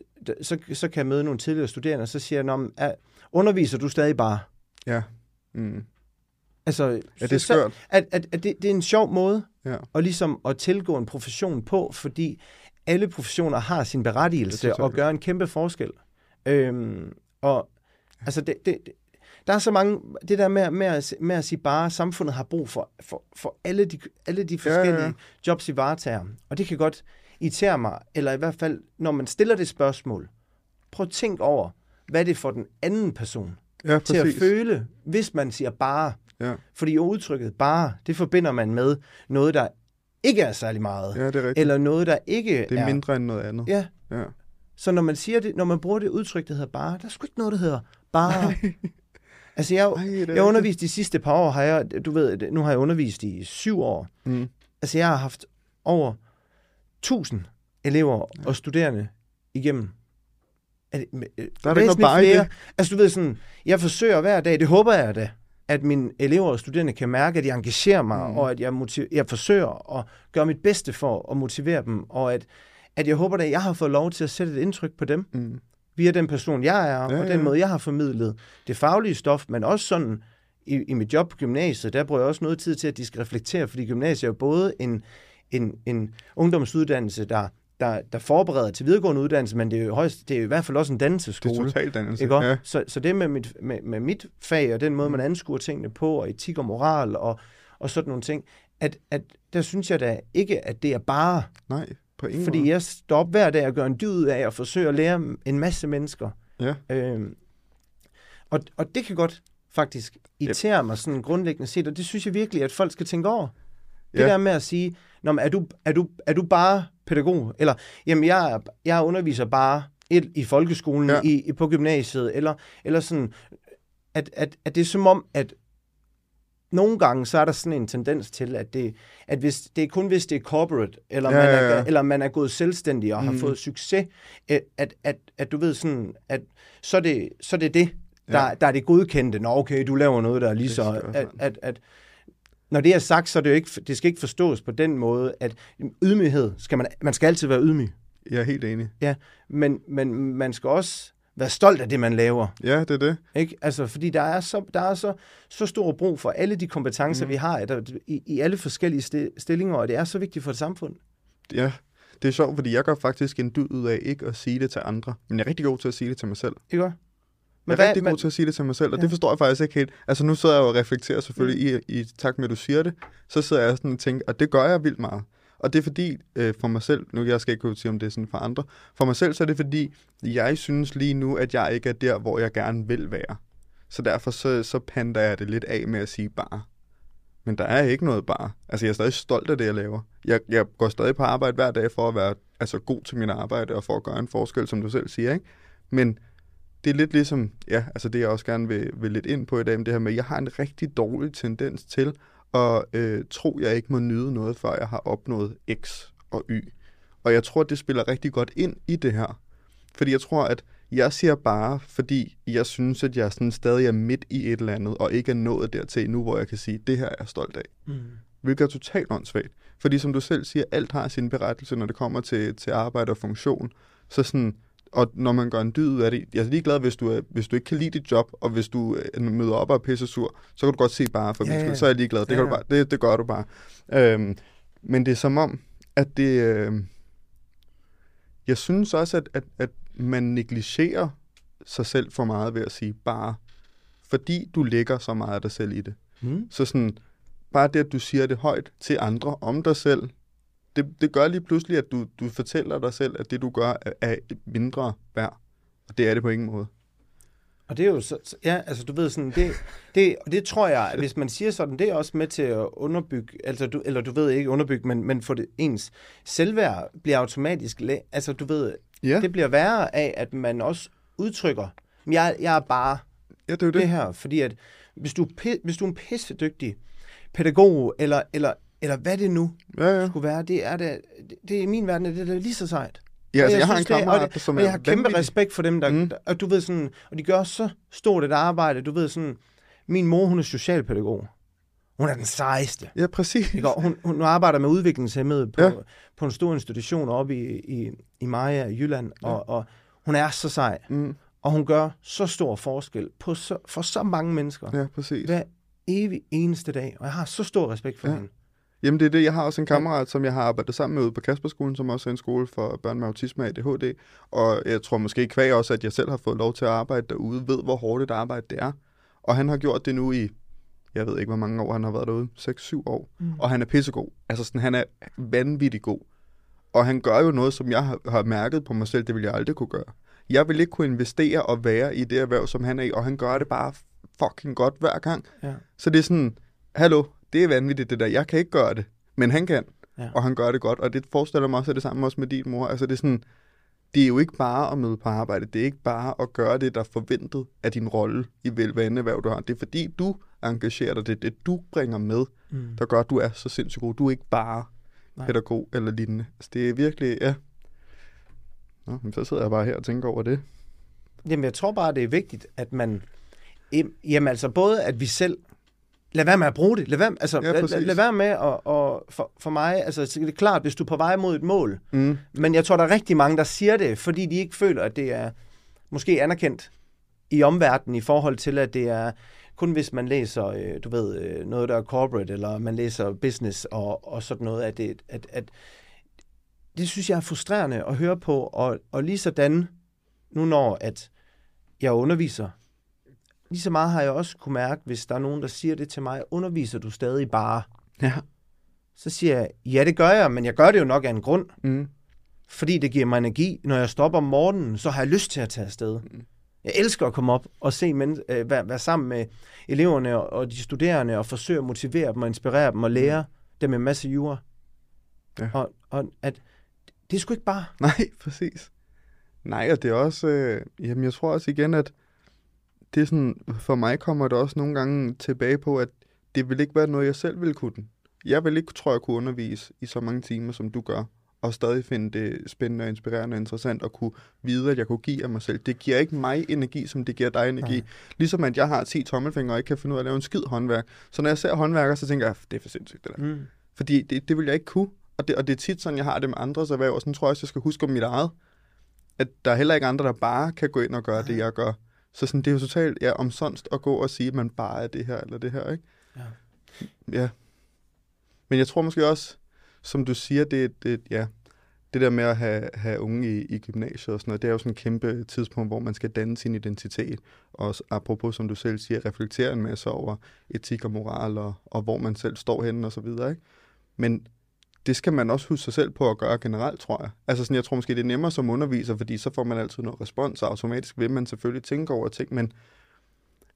så, så kan jeg møde nogle tidligere studerende, og så siger jeg, "Nå, men, er, underviser du stadig bare? Ja. Mm. Altså, Ja, det er så- skørt. at, at, at det, det er en sjov måde Ja. at, ligesom at tilgå en profession på, fordi alle professioner har sin er berettigelse og gør en kæmpe forskel. Øhm, og altså, det, det, det, der er så mange, det der med, med, at, med at sige bare, at samfundet har brug for, for, for alle, de, alle de Ja, ja, ja. forskellige jobs, i varetager. Og det kan godt irritere mig, eller i hvert fald, når man stiller det spørgsmål, prøv at tænke over, hvad det er for den anden person Ja, til at føle, hvis man siger bare. Ja. Fordi udtrykket bare, det forbinder man med noget, der ikke er særlig meget. ja, det er rigtigt. Eller noget, der ikke Det er mindre end noget andet. Ja, Ja. så når man siger det, når man bruger det udtryk, der hedder bare, der er sgu ikke noget, der hedder bare. altså jeg, Ej, det jeg har rigtigt. undervist de sidste par år, har jeg, du ved, nu har jeg undervist i syv år. Mm. Altså jeg har haft over 1000 elever og studerende igennem. Er det, med- Der er da ikke bare flere. det. Altså du ved sådan, jeg forsøger hver dag, det håber jeg da, at mine elever og studerende kan mærke, at jeg engagerer mig, Mm. og at jeg, motiv- jeg forsøger at gøre mit bedste for at motivere dem, og at, at jeg håber da, at jeg har fået lov til at sætte et indtryk på dem, Mm. Via den person, jeg er, Ja, ja, og den måde, jeg har formidlet det faglige stof, men også sådan, i, i mit job på gymnasiet, der bruger jeg også noget tid til, at de skal reflektere, fordi gymnasiet er jo både en, en, en ungdomsuddannelse, der, der, der forbereder til videregående uddannelse, men det er jo, højst, det er jo i hvert fald også en Det er dannelsesskole. totalt dannelse. Ikke? Ja. Så, så det med mit, med, med mit fag, og den måde, man anskuer tingene på, og etik og moral, og, og sådan nogle ting, at, at der synes jeg da ikke, at det er bare, Nej, på ingen fordi måde. jeg står op hver dag og gør en dyd af at forsøge at lære en masse mennesker. Ja. Øhm, og, og det kan godt faktisk irritere mig sådan grundlæggende set, og det synes jeg virkelig, at folk skal tænke over. Det Ja. der med at sige, Nå, men er, du, er, du, er du bare pædagog? Eller, jamen, jeg, jeg underviser bare et, i folkeskolen, Ja. i, på gymnasiet, eller, eller sådan, at, at, at det er som om, at nogle gange, så er der sådan en tendens til, at det, at hvis, det er kun hvis det er corporate, eller, Ja, man, ja, er, ja. eller man er gået selvstændig og har Mm. fået succes, at, at, at, at du ved sådan, at så er det, så er det det, der, Ja. ja. der er det godkendte. Nå, okay, du laver noget, der er lige så... At, at, at, når det er sagt, så er det jo ikke, det skal ikke forstås på den måde, at ydmyghed, skal man, man skal altid være ydmyg, Jeg er helt enig. men, men man skal også være stolt af det, man laver. Ja, det er det. Ikke? Altså, fordi der er, så, der er så, så stor brug for alle de kompetencer, mm. vi har der, i, i alle forskellige sti- stillinger, og det er så vigtigt for et samfund. Ja, det er sjovt, fordi jeg gør faktisk en dyd ud af ikke at sige det til andre. Men jeg er rigtig god til at sige det til mig selv. Ikke også? Men jeg er rigtig god til at sige det til mig selv, og ja. Det forstår jeg faktisk ikke helt. Altså nu sidder jeg og reflekterer selvfølgelig mm. i, i takt med, at du siger det. Så sidder jeg sådan og tænker, og det gør jeg vildt meget. Og det er fordi, øh, for mig selv, nu jeg skal ikke kunne sige, om det er sådan for andre, for mig selv så er det fordi, jeg synes lige nu, at jeg ikke er der, hvor jeg gerne vil være. Så derfor så, så pander jeg det lidt af med at sige bare. Men der er ikke noget bare. Altså jeg er stadig stolt af det, jeg laver. Jeg, jeg går stadig på arbejde hver dag for at være altså, god til min arbejde og for at gøre en forskel, som du selv siger. Ikke? Men det er lidt ligesom, ja, altså det jeg også gerne vil, vil lidt ind på i dag, men det her med, jeg har en rigtig dårlig tendens til at øh, tro, jeg ikke må nyde noget, før jeg har opnået X og Y. Og jeg tror, det spiller rigtig godt ind i det her. Fordi jeg tror, at jeg siger bare, fordi jeg synes, at jeg sådan stadig er midt i et eller andet, og ikke er nået dertil nu, hvor jeg kan sige, det her er jeg stolt af. Mm. Hvilket er totalt åndssvagt. Fordi som du selv siger, alt har sin berettelse, når det kommer til, til arbejde og funktion. Så sådan, og når man gør en dyd ud af det, jeg er ligeglad, hvis du, hvis du ikke kan lide dit job, og hvis du øh, møder op og er pisse sur, så kan du godt se bare for Ja, min skyld, så er jeg ligeglad. Det, Ja, kan du bare, det, det gør du bare. Øhm, men det er som om, at det... Øh, jeg synes også, at, at, at man negligerer sig selv for meget ved at sige bare, fordi du lægger så meget af dig selv i det. Mm. Så sådan, bare det, at du siger det højt til andre om dig selv, det, det gør lige pludselig, at du, du fortæller dig selv, at det, du gør, er, er mindre værd. Og det er det på ingen måde. Og det er jo så, ja, altså du ved sådan, det, det, og det tror jeg, at hvis man siger sådan, det er også med til at underbygge, altså du, eller du ved ikke underbygge, men, men for det ens selvværd bliver automatisk, altså du ved, Ja, det bliver værre af, at man også udtrykker, "Men jeg, jeg er bare ja det er det det. her, fordi at hvis du, hvis du er en pissedygtig pædagog, eller, eller, eller hvad det nu Ja, ja. skulle være, det er det, det er i min verden, det er det lige så sejt. ja altså, Og jeg, har en synes, det er- kammerat, det- som er jeg har kæmpe vanvittig- respekt for dem, der, Mm. der, og du ved sådan, og de gør så stort et arbejde, du ved sådan, min mor, hun er socialpædagog. Hun er den sejeste. Ja, præcis. Ikke? Hun, hun arbejder med udviklingshemmede på, Ja. på en stor institution oppe i, i, i Maja i Jylland, Ja. og, og hun er så sej, Mm, og hun gør så stor forskel på så, for så mange mennesker ja, præcis. hver evig eneste dag, og jeg har så stor respekt for ja. hende. Jamen det er det, jeg har også en kammerat, som jeg har arbejdet sammen med ude på Kasperskolen, som også er en skole for børn med autisme og ADHD. Og jeg tror måske kvæg også, at jeg selv har fået lov til at arbejde derude, ved hvor hårdt et arbejde det er. Og han har gjort det nu i, jeg ved ikke hvor mange år han har været derude, 6-7 år. Mm. Og han er pissegod. Altså sådan, han er vanvittig god. Og han gør jo noget, som jeg har, har mærket på mig selv, det vil jeg aldrig kunne gøre. Jeg vil ikke kunne investere og være i det erhverv, som han er i, og han gør det bare fucking godt hver gang. Ja. Så det er sådan, hallo, det er vanvittigt det der, jeg kan ikke gøre det, men han kan, Ja. og han gør det godt, og det forestiller mig også, at det samme også med din mor. Altså det er sådan, det er jo ikke bare at møde på arbejde, det er ikke bare at gøre det, der er forventet af din rolle i velværende erhverv, du har. Det er fordi, du engagerer dig, det er det, du bringer med, Mm. der gør, at du er så sindssygt god. Du er ikke bare Nej. pædagog eller lignende. Altså det er virkelig, ja. Nå, men så sidder jeg bare her og tænker over det. Jamen, jeg tror bare, det er vigtigt, at man... Jamen, altså både, at vi selv... Lad være med at bruge det. Lad være, altså, Ja, lad, præcis. lad, lad være med at... Og for, for mig, altså, så er det klart, hvis du er på vej mod et mål, Mm. men jeg tror, der er rigtig mange, der siger det, fordi de ikke føler, at det er måske anerkendt i omverdenen i forhold til, at det er kun hvis man læser, øh, du ved, øh, noget, der er corporate, eller man læser business og, og sådan noget, at det, at, at det synes jeg er frustrerende at høre på, og, og lige sådan, nu når at jeg underviser, lige så meget har jeg også kunne mærke, hvis der er nogen, der siger det til mig, underviser du stadig bare? Ja. Så siger jeg, ja, det gør jeg, men jeg gør det jo nok af en grund Mm. fordi det giver mig energi. Når jeg stopper om morgenen, så har jeg lyst til at tage afsted. Jeg elsker at komme op og se men, øh, være, være sammen med eleverne og, de studerende og forsøge at motivere dem og inspirere dem og lære dem en masse jura. Ja. Og, og at det er sgu ikke bare... Nej, præcis. Nej, og det er også, øh, jamen jeg tror også igen, at det er sådan, for mig kommer det også nogle gange tilbage på, at det vil ikke være noget, jeg selv vil kunne. Jeg vil ikke, tror jeg, kunne undervise i så mange timer, som du gør, og stadig finde det spændende og inspirerende og interessant, og kunne vide, at jeg kunne give af mig selv. Det giver ikke mig energi, som det giver dig energi. Nej. Ligesom at jeg har 10 tommelfingre og ikke kan finde ud af at lave en skid håndværk. Så når jeg ser håndværker, så tænker jeg, det er for sindssygt det der. Mm. Fordi det, det vil jeg ikke kunne. Og det, og det er tit sådan, jeg har det med andres erhverv, og sådan tror jeg også, jeg skal huske om mit eget. At der er heller ikke andre, der bare kan gå ind og gøre det, jeg gør. Så sådan, det er jo totalt ja, omsonst at gå og sige, at man bare er det her eller det her, ikke? Ja. ja. Men jeg tror måske også, som du siger, det, det, ja, det der med at have, have unge i, i gymnasiet og sådan noget, det er jo sådan en kæmpe tidspunkt, hvor man skal danne sin identitet. Og apropos, som du selv siger, reflektere en masse over etik og moral, og, og hvor man selv står henne og så videre. Ikke? Men det skal man også huske sig selv på at gøre generelt, tror jeg. Altså sådan, jeg tror måske, det er nemmere som underviser, fordi så får man altid noget respons, og automatisk vil man selvfølgelig tænke over ting, men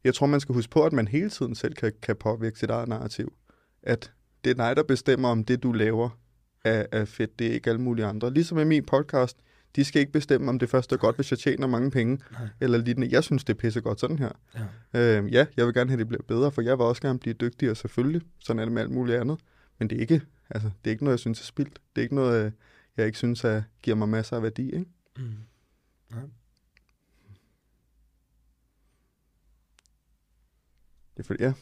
jeg tror, man skal huske på, at man hele tiden selv kan, kan påvirke sit eget narrativ. At det er dig, der bestemmer, om det, du laver, er, er fedt. Det er ikke alle mulige andre. Ligesom med min podcast, de skal ikke bestemme, om det først er godt, hvis jeg tjener mange penge, Nej. eller lignende. Jeg synes, det er pissegodt sådan her. Ja. Øh, ja, jeg vil gerne have, at det bliver bedre, for jeg vil også gerne blive dygtigere, selvfølgelig. Sådan er det med alt muligt andet. Men det er ikke, altså, det er ikke noget, jeg synes er spildt. Det er ikke noget, øh, jeg ikke synes, at giver mig masser af værdi. Ikke? Mm. Ja. Det er fordi, ja,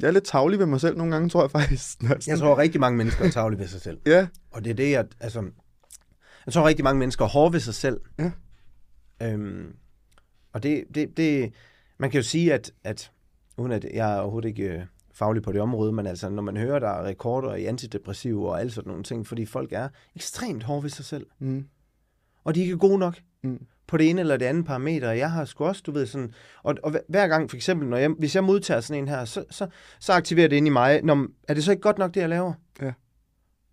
jeg er lidt tavlig ved mig selv nogle gange, tror jeg faktisk. Jeg tror, rigtig mange mennesker er tavlige ved sig selv. ja. Og det er det, jeg... Altså, jeg tror, rigtig mange mennesker er hårde ved sig selv. Ja. Øhm, og det, det, det... Man kan jo sige, at, at uden at jeg er overhovedet ikke øh, faglig på det område, men altså, når man hører, der er rekorder i antidepressiv og alt sådan nogle ting, fordi folk er ekstremt hårde ved sig selv. Mm. Og de er ikke gode nok. Mm på det ene eller det andet parameter. Jeg har sgu også, du ved, sådan... Og, og hver gang, for eksempel, når jeg, hvis jeg modtager sådan en her, så, så, så aktiverer det ind i mig. Når, er det så ikke godt nok, det jeg laver? Ja.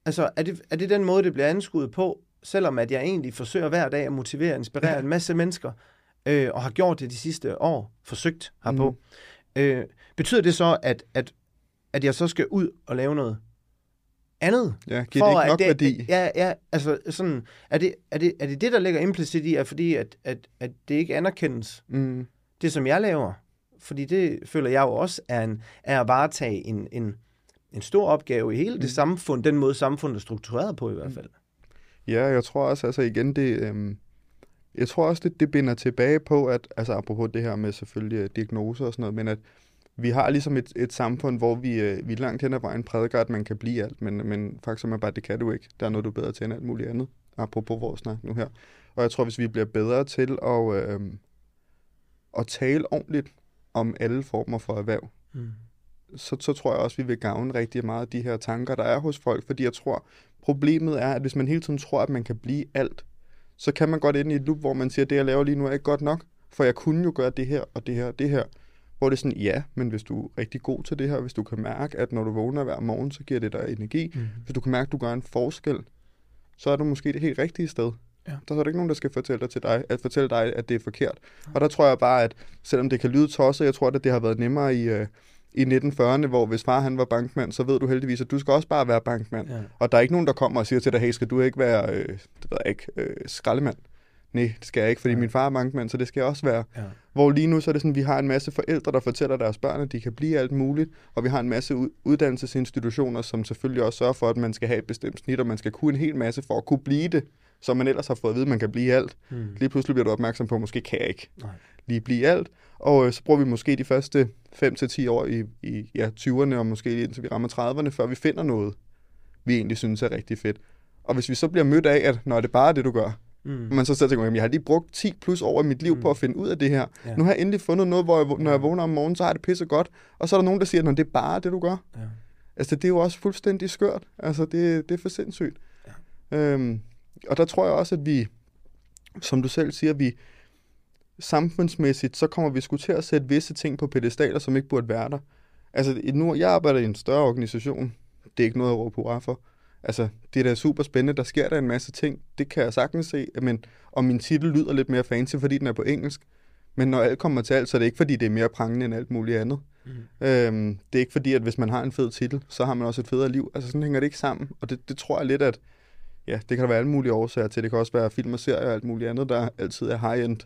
Altså, er det, er det den måde, det bliver anskuet på, selvom at jeg egentlig forsøger hver dag at motivere og inspirere ja. en masse mennesker, øh, og har gjort det de sidste år, forsøgt herpå. Mm. Øh, betyder det så, at, at, at jeg så skal ud og lave noget andet. Ja, giver det ikke nok det, værdi? Ja, ja, altså sådan, er det, er det, er det det, der ligger implicit i, at fordi at, at, at det ikke anerkendes, mm. det som jeg laver? Fordi det føler jeg jo også er, en, er at varetage en, en, en stor opgave i hele mm. det samfund, den måde samfundet er struktureret på i hvert fald. Ja, jeg tror også, altså igen, det, øhm, jeg tror også, det, det binder tilbage på, at, altså apropos det her med selvfølgelig øh, diagnoser og sådan noget, men at vi har ligesom et, et samfund, hvor vi, øh, vi langt hen ad vejen prædiker, at man kan blive alt, men, men faktisk er bare, det kan du ikke. Der er noget, du er bedre til end alt muligt andet, apropos vores snak nu her. Og jeg tror, hvis vi bliver bedre til at, øh, at tale ordentligt om alle former for erhverv, mm. så, så tror jeg også, vi vil gavne rigtig meget af de her tanker, der er hos folk, fordi jeg tror, problemet er, at hvis man hele tiden tror, at man kan blive alt, så kan man godt ind i et loop, hvor man siger, at det, jeg laver lige nu, er ikke godt nok, for jeg kunne jo gøre det her, og det her, og det her. Hvor det er sådan, ja, men hvis du er rigtig god til det her, hvis du kan mærke, at når du vågner hver morgen, så giver det dig energi. Mm. Hvis du kan mærke, at du gør en forskel, så er du måske det helt rigtige sted. Ja. Der er der ikke nogen, der skal fortælle dig, til dig, at fortælle dig, at det er forkert. Ja. Og der tror jeg bare, at selvom det kan lyde tosset, jeg tror, at det har været nemmere i, uh, i 1940'erne, hvor hvis far han var bankmand, så ved du heldigvis, at du skal også bare være bankmand. Ja. Og der er ikke nogen, der kommer og siger til dig, hey, skal du ikke være, øh, det ved jeg ikke, øh, skraldemand? nej, det skal jeg ikke, fordi ja. min far er bankmand, så det skal jeg også være. Ja. Hvor lige nu så er det sådan, vi har en masse forældre, der fortæller deres børn, at de kan blive alt muligt, og vi har en masse uddannelsesinstitutioner, som selvfølgelig også sørger for, at man skal have et bestemt snit, og man skal kunne en hel masse for at kunne blive det, som man ellers har fået at vide, at man kan blive alt. Mm. Lige pludselig bliver du opmærksom på, at måske kan jeg ikke Nej. Lige blive alt. Og øh, så bruger vi måske de første 5-10 år i, i ja, 20'erne, og måske indtil vi rammer 30'erne, før vi finder noget, vi egentlig synes er rigtig fedt. Og hvis vi så bliver mødt af, at når det bare er det, du gør, Mm. Man så tænker, at jeg har lige brugt 10 plus over i mit liv mm. på at finde ud af det her. Ja. Nu har jeg endelig fundet noget, hvor jeg, når jeg vågner om morgenen, så har det pisse godt. Og så er der nogen, der siger, at det er bare det, du gør. Ja. Altså, det er jo også fuldstændig skørt. Altså, det, det er for sindssygt. Ja. Øhm, og der tror jeg også, at vi, som du selv siger, vi samfundsmæssigt, så kommer vi sgu til at sætte visse ting på pedestaler, som ikke burde være der. Altså, nu, jeg arbejder i en større organisation. Det er ikke noget at råbe hurra for. Altså, det er da super spændende. Der sker der en masse ting. Det kan jeg sagtens se. Men, og min titel lyder lidt mere fancy, fordi den er på engelsk. Men når alt kommer til alt, så er det ikke, fordi det er mere prangende end alt muligt andet. Mm. Øhm, det er ikke fordi, at hvis man har en fed titel, så har man også et federe liv. Altså, sådan hænger det ikke sammen. Og det, det tror jeg lidt, at ja, det kan der være alle mulige årsager til. Det kan også være film og serier og alt muligt andet, der altid er high-end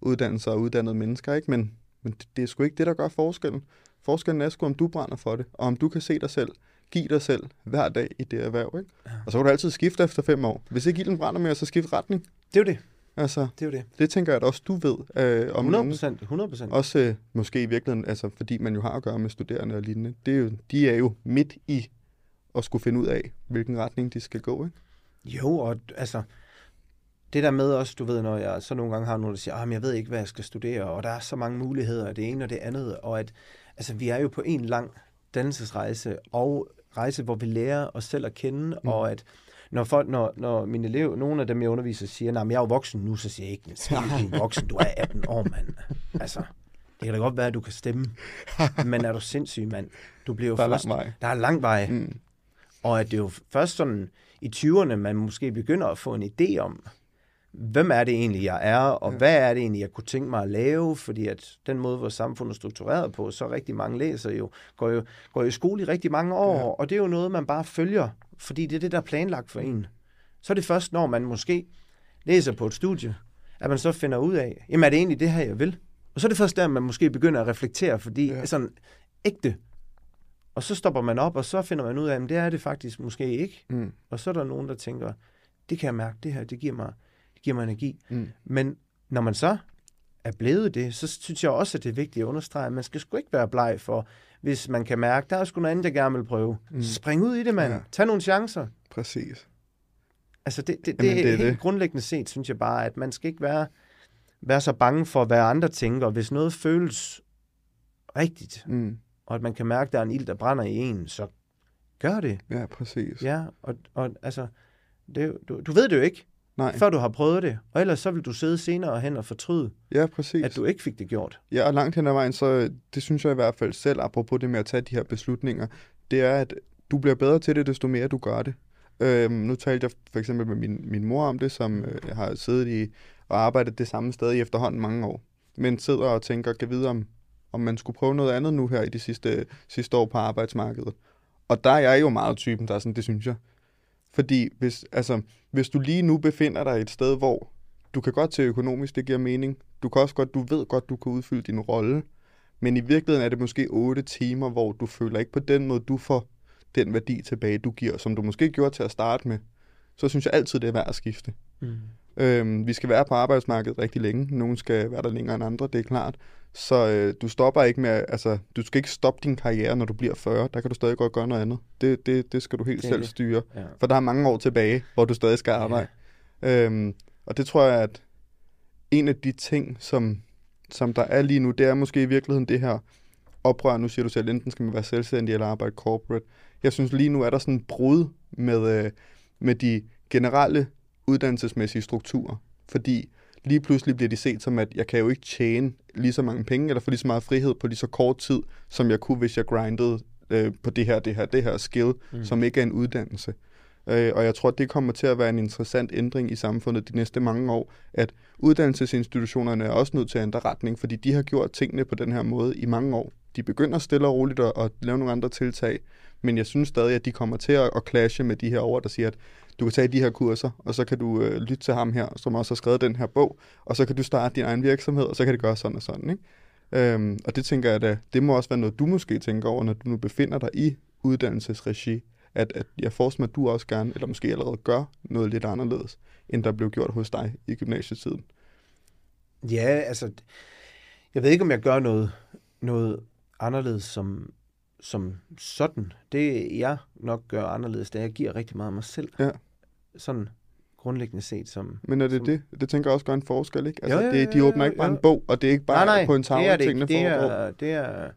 uddannelser og uddannede mennesker, ikke? Men, men det, det er sgu ikke det, der gør forskellen. Forskellen er sgu, om du brænder for det, og om du kan se dig selv, give dig selv hver dag i det erhverv, ikke? Ja. Og så kan du altid skifte efter fem år. Hvis ikke ilden brænder mere, så skift retning. Det er jo det. Altså, Det er jo det. det tænker jeg at også du ved. Øh, om 100 nogen. procent. 100 procent. Også øh, måske i virkeligheden, altså, fordi man jo har at gøre med studerende og lignende. Det er jo, de er jo midt i at skulle finde ud af, hvilken retning de skal gå, ikke? Jo, og altså, det der med også, du ved, når jeg så nogle gange har nogen, der siger, at jeg ved ikke, hvad jeg skal studere, og der er så mange muligheder, det ene og det andet, og at altså, vi er jo på en lang dannelsesrejse, og rejse, hvor vi lærer os selv at kende, mm. og at når, folk, når, når mine elever, nogle af dem, jeg underviser, siger, at jeg er jo voksen nu, så siger jeg ikke, at du er voksen, du er 18 år, mand. Altså, det kan da godt være, at du kan stemme, men er du sindssyg, mand? Du bliver jo Der er først, lang vej. Der er lang vej. Mm. Og at det er jo først sådan i 20'erne, man måske begynder at få en idé om, hvem er det egentlig, jeg er, og ja. hvad er det egentlig, jeg kunne tænke mig at lave, fordi at den måde, vores samfund er struktureret på, så rigtig mange læser jo, går jo, går jo i skole i rigtig mange år, ja. og det er jo noget, man bare følger, fordi det er det, der er planlagt for en. Så er det først, når man måske læser på et studie, at man så finder ud af, jamen er det egentlig det her, jeg vil? Og så er det først der, man måske begynder at reflektere, fordi Ja. sådan ægte. Og så stopper man op, og så finder man ud af, at det er det faktisk måske ikke. Mm. Og så er der nogen, der tænker, det kan jeg mærke, det her, det giver mig, det giver mig energi. Mm. Men når man så er blevet det, så synes jeg også, at det er vigtigt at understrege, at man skal sgu ikke være bleg for, hvis man kan mærke, der er sgu noget andet, jeg gerne vil prøve. Mm. Spring ud i det, mand. Ja. Tag nogle chancer. Præcis. Altså det, det, Jamen, det, det er helt det. grundlæggende set, synes jeg bare, at man skal ikke være, være så bange for, hvad andre tænker. Hvis noget føles rigtigt, Mm. og at man kan mærke, at der er en ild, der brænder i en, så gør det. Ja, præcis. Ja, og, og altså, det, du, du ved det jo ikke, Nej. før du har prøvet det. Og ellers så vil du sidde senere hen og fortryde, Ja, præcis. at du ikke fik det gjort. Ja, og langt hen ad vejen, så det synes jeg i hvert fald selv, apropos det med at tage de her beslutninger, det er, at du bliver bedre til det, desto mere du gør det. Øhm, nu talte jeg for eksempel med min, min mor om det, som øh, har siddet i og arbejdet det samme sted i efterhånden mange år. Men sidder og tænker, kan vide om, om man skulle prøve noget andet nu her i de sidste, sidste år på arbejdsmarkedet. Og der er jeg jo meget typen, der er sådan, det synes jeg. Fordi hvis, altså, hvis du lige nu befinder dig et sted, hvor du kan godt til økonomisk, det giver mening. Du kan også godt, du ved godt, du kan udfylde din rolle. Men i virkeligheden er det måske 8 timer, hvor du føler ikke på den måde, du får den værdi tilbage, du giver, som du måske gjorde til at starte med. Så synes jeg altid, det er værd at skifte. Mm. Øhm, vi skal være på arbejdsmarkedet rigtig længe. Nogle skal være der længere end andre, det er klart. Så øh, du stopper ikke med, altså, du skal ikke stoppe din karriere, når du bliver 40. Der kan du stadig godt gøre noget andet. Det, det, det skal du helt Det selv det. styre. Ja. For der er mange år tilbage, hvor du stadig skal arbejde. Ja. Øhm, og det tror jeg, at en af de ting, som, som der er lige nu, det er måske i virkeligheden det her oprør. Nu siger du selv, enten skal man være selvstændig eller arbejde corporate. Jeg synes lige nu er der sådan en brud med, øh, med de generelle uddannelsesmæssige strukturer. Fordi lige pludselig bliver de set som, at jeg kan jo ikke tjene lige så mange penge, eller få lige så meget frihed på lige så kort tid, som jeg kunne, hvis jeg grindede øh, på det her, det her, det her skill, mm. som ikke er en uddannelse. Øh, og jeg tror, det kommer til at være en interessant ændring i samfundet de næste mange år, at uddannelsesinstitutionerne er også nødt til at ændre retning, fordi de har gjort tingene på den her måde i mange år. De begynder stille og roligt at, at lave nogle andre tiltag, men jeg synes stadig, at de kommer til at, at clashe med de her over, der siger, at du kan tage de her kurser, og så kan du øh, lytte til ham her, som også har skrevet den her bog, og så kan du starte din egen virksomhed, og så kan det gøre sådan og sådan. Ikke? Øhm, og det tænker jeg, at det må også være noget, du måske tænker over, når du nu befinder dig i uddannelsesregi, at, at jeg forestiller mig, at du også gerne, eller måske allerede gør noget lidt anderledes, end der blev gjort hos dig i gymnasietiden. Ja, altså, jeg ved ikke, om jeg gør noget, noget anderledes som, som sådan. Det jeg nok gør anderledes, det er, at jeg giver rigtig meget af mig selv. Ja. Sådan grundlæggende set som... Men er det som, det? Det tænker jeg også gør en forskel, ikke? Altså, Jo, jo, det, de jo, åbner jo, ikke bare jo. en bog, og det er ikke bare nej, nej, på en tavle, det det tingene. Det foregår. er, det er,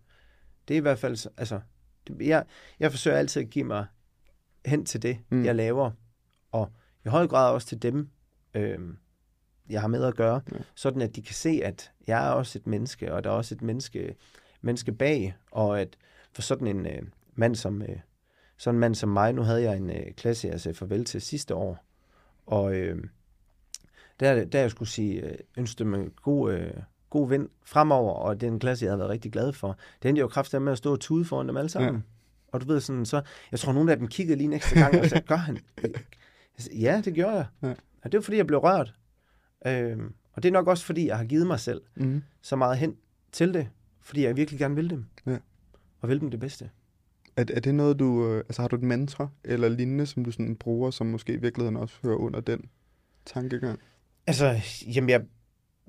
det er i hvert fald, så- altså, det- jeg, jeg forsøger altid at give mig hen til det, Mm. jeg laver, og i høj grad også til dem, øhm, jeg har med at gøre, ja. sådan at de kan se, at jeg er også et menneske, og der er også et menneske, menneske bag, og at for sådan en øh, mand som øh, sådan en mand som mig, nu havde jeg en øh, klasse, jeg sagde farvel til sidste år, og øh, der, der jeg skulle sige, øh, ønske dem en god, øh, god vind fremover, og det er en klasse, jeg havde været rigtig glad for. Det endte jo kraftigt med at stå og tude foran dem alle sammen. Ja. Og du ved sådan, så, jeg tror, nogle af dem kiggede lige ekstra gang, og sagde, gør han? Sagde, Ja, det gjorde jeg. Ja. Og det var, fordi jeg blev rørt. Øhm, Og det er nok også, fordi jeg har givet mig selv Mm. så meget hen til det, fordi jeg virkelig gerne vil dem. Ja. Og vil dem det bedste. Er, er det noget, du... Øh, altså har du et mantra eller lignende, som du sådan bruger, som måske i virkeligheden også hører under den tankegang? Altså, jamen jeg,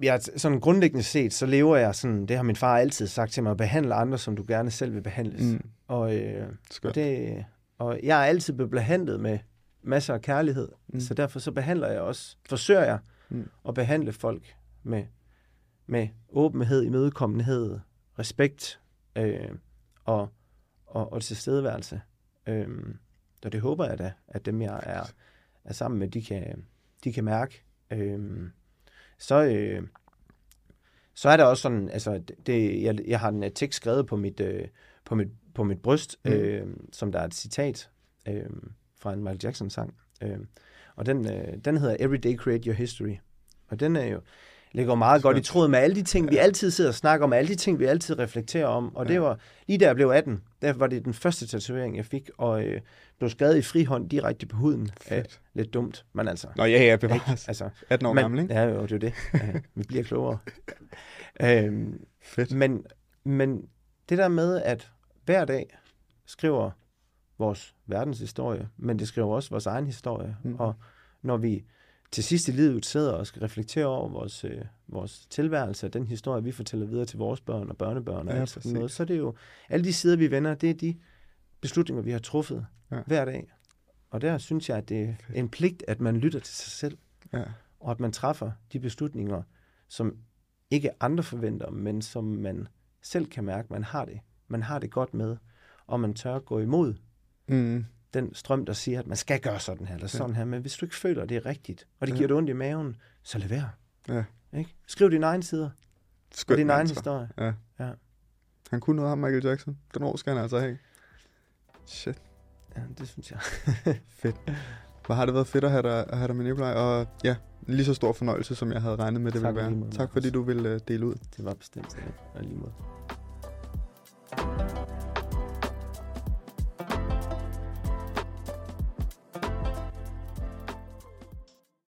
jeg, sådan grundlæggende set, så lever jeg sådan, det har min far altid sagt til mig, at behandle andre, som du gerne selv vil behandles. Mm. Og, øh, og, det, og jeg er altid blevet behandlet med masser af kærlighed, Mm. så derfor så behandler jeg også, forsøger jeg mm. at behandle folk med, med åbenhed, imødekommenhed, respekt øh, og, og, og tilstedeværelse. Øh, og det håber jeg da, at dem jeg er, er sammen med, de kan, de kan mærke. Øh, så, øh, så er der også sådan, altså, det- det, jeg, jeg har en tekst skrevet på mit, øh, på mit, på mit bryst, Mm. mm. øh, som der er et citat øh, fra en Michael Jackson-sang. Øh, og den, øh, den hedder Every Day Create Your History. Og den er jo, ligger meget godt i tråd med alle de ting, vi altid sidder og snakker om, alle de ting, vi altid reflekterer om. Og det Ja. var, lige da jeg blev 18, der var det den første tatovering, jeg fik, og øh, blev skrevet i frihånd direkte på huden. Øh, Fedt. lidt dumt, men altså... Nå ja, ja, bevares. Altså, 18 år men, gammel, ikke? Ja, jo, det er jo det. Ja, vi bliver klogere. øhm, Fedt. men, men det der med, at hver dag skriver vores verdenshistorie, men det skriver også vores egen historie. Mm. Og når vi til sidst i livet sidder og skal reflektere over vores, øh, vores tilværelse, og den historie, vi fortæller videre til vores børn og børnebørn og Ja, alt sådan noget, så er det jo alle de sider, vi vender, det er de beslutninger, vi har truffet ja. hver dag. Og der synes jeg, at det er en pligt, at man lytter til sig selv Ja. og at man træffer de beslutninger, som ikke andre forventer, men som man selv kan mærke, man har det. Man har det godt med, og man tør gå imod Mm. Den strøm, der siger, at man skal gøre sådan her, eller sådan her. Men hvis du ikke føler, at det er rigtigt, og det Ja. giver dig ondt i maven, så lad være. Ja. Ikke? Skriv dine egne sider, Skønt din egen historie. Ja. Ja. Han kunne noget af Michael Jackson. Den ord skal han altså have. Shit. Ja, det synes jeg. Fedt. Hvor har det været fedt at have dig, at have dig med, Nikolaj. Og ja, lige så stor fornøjelse, som jeg havde regnet med, det Tak ville være. måde, Tak fordi du ville uh, dele ud. Det var bestemt. Og lige måde.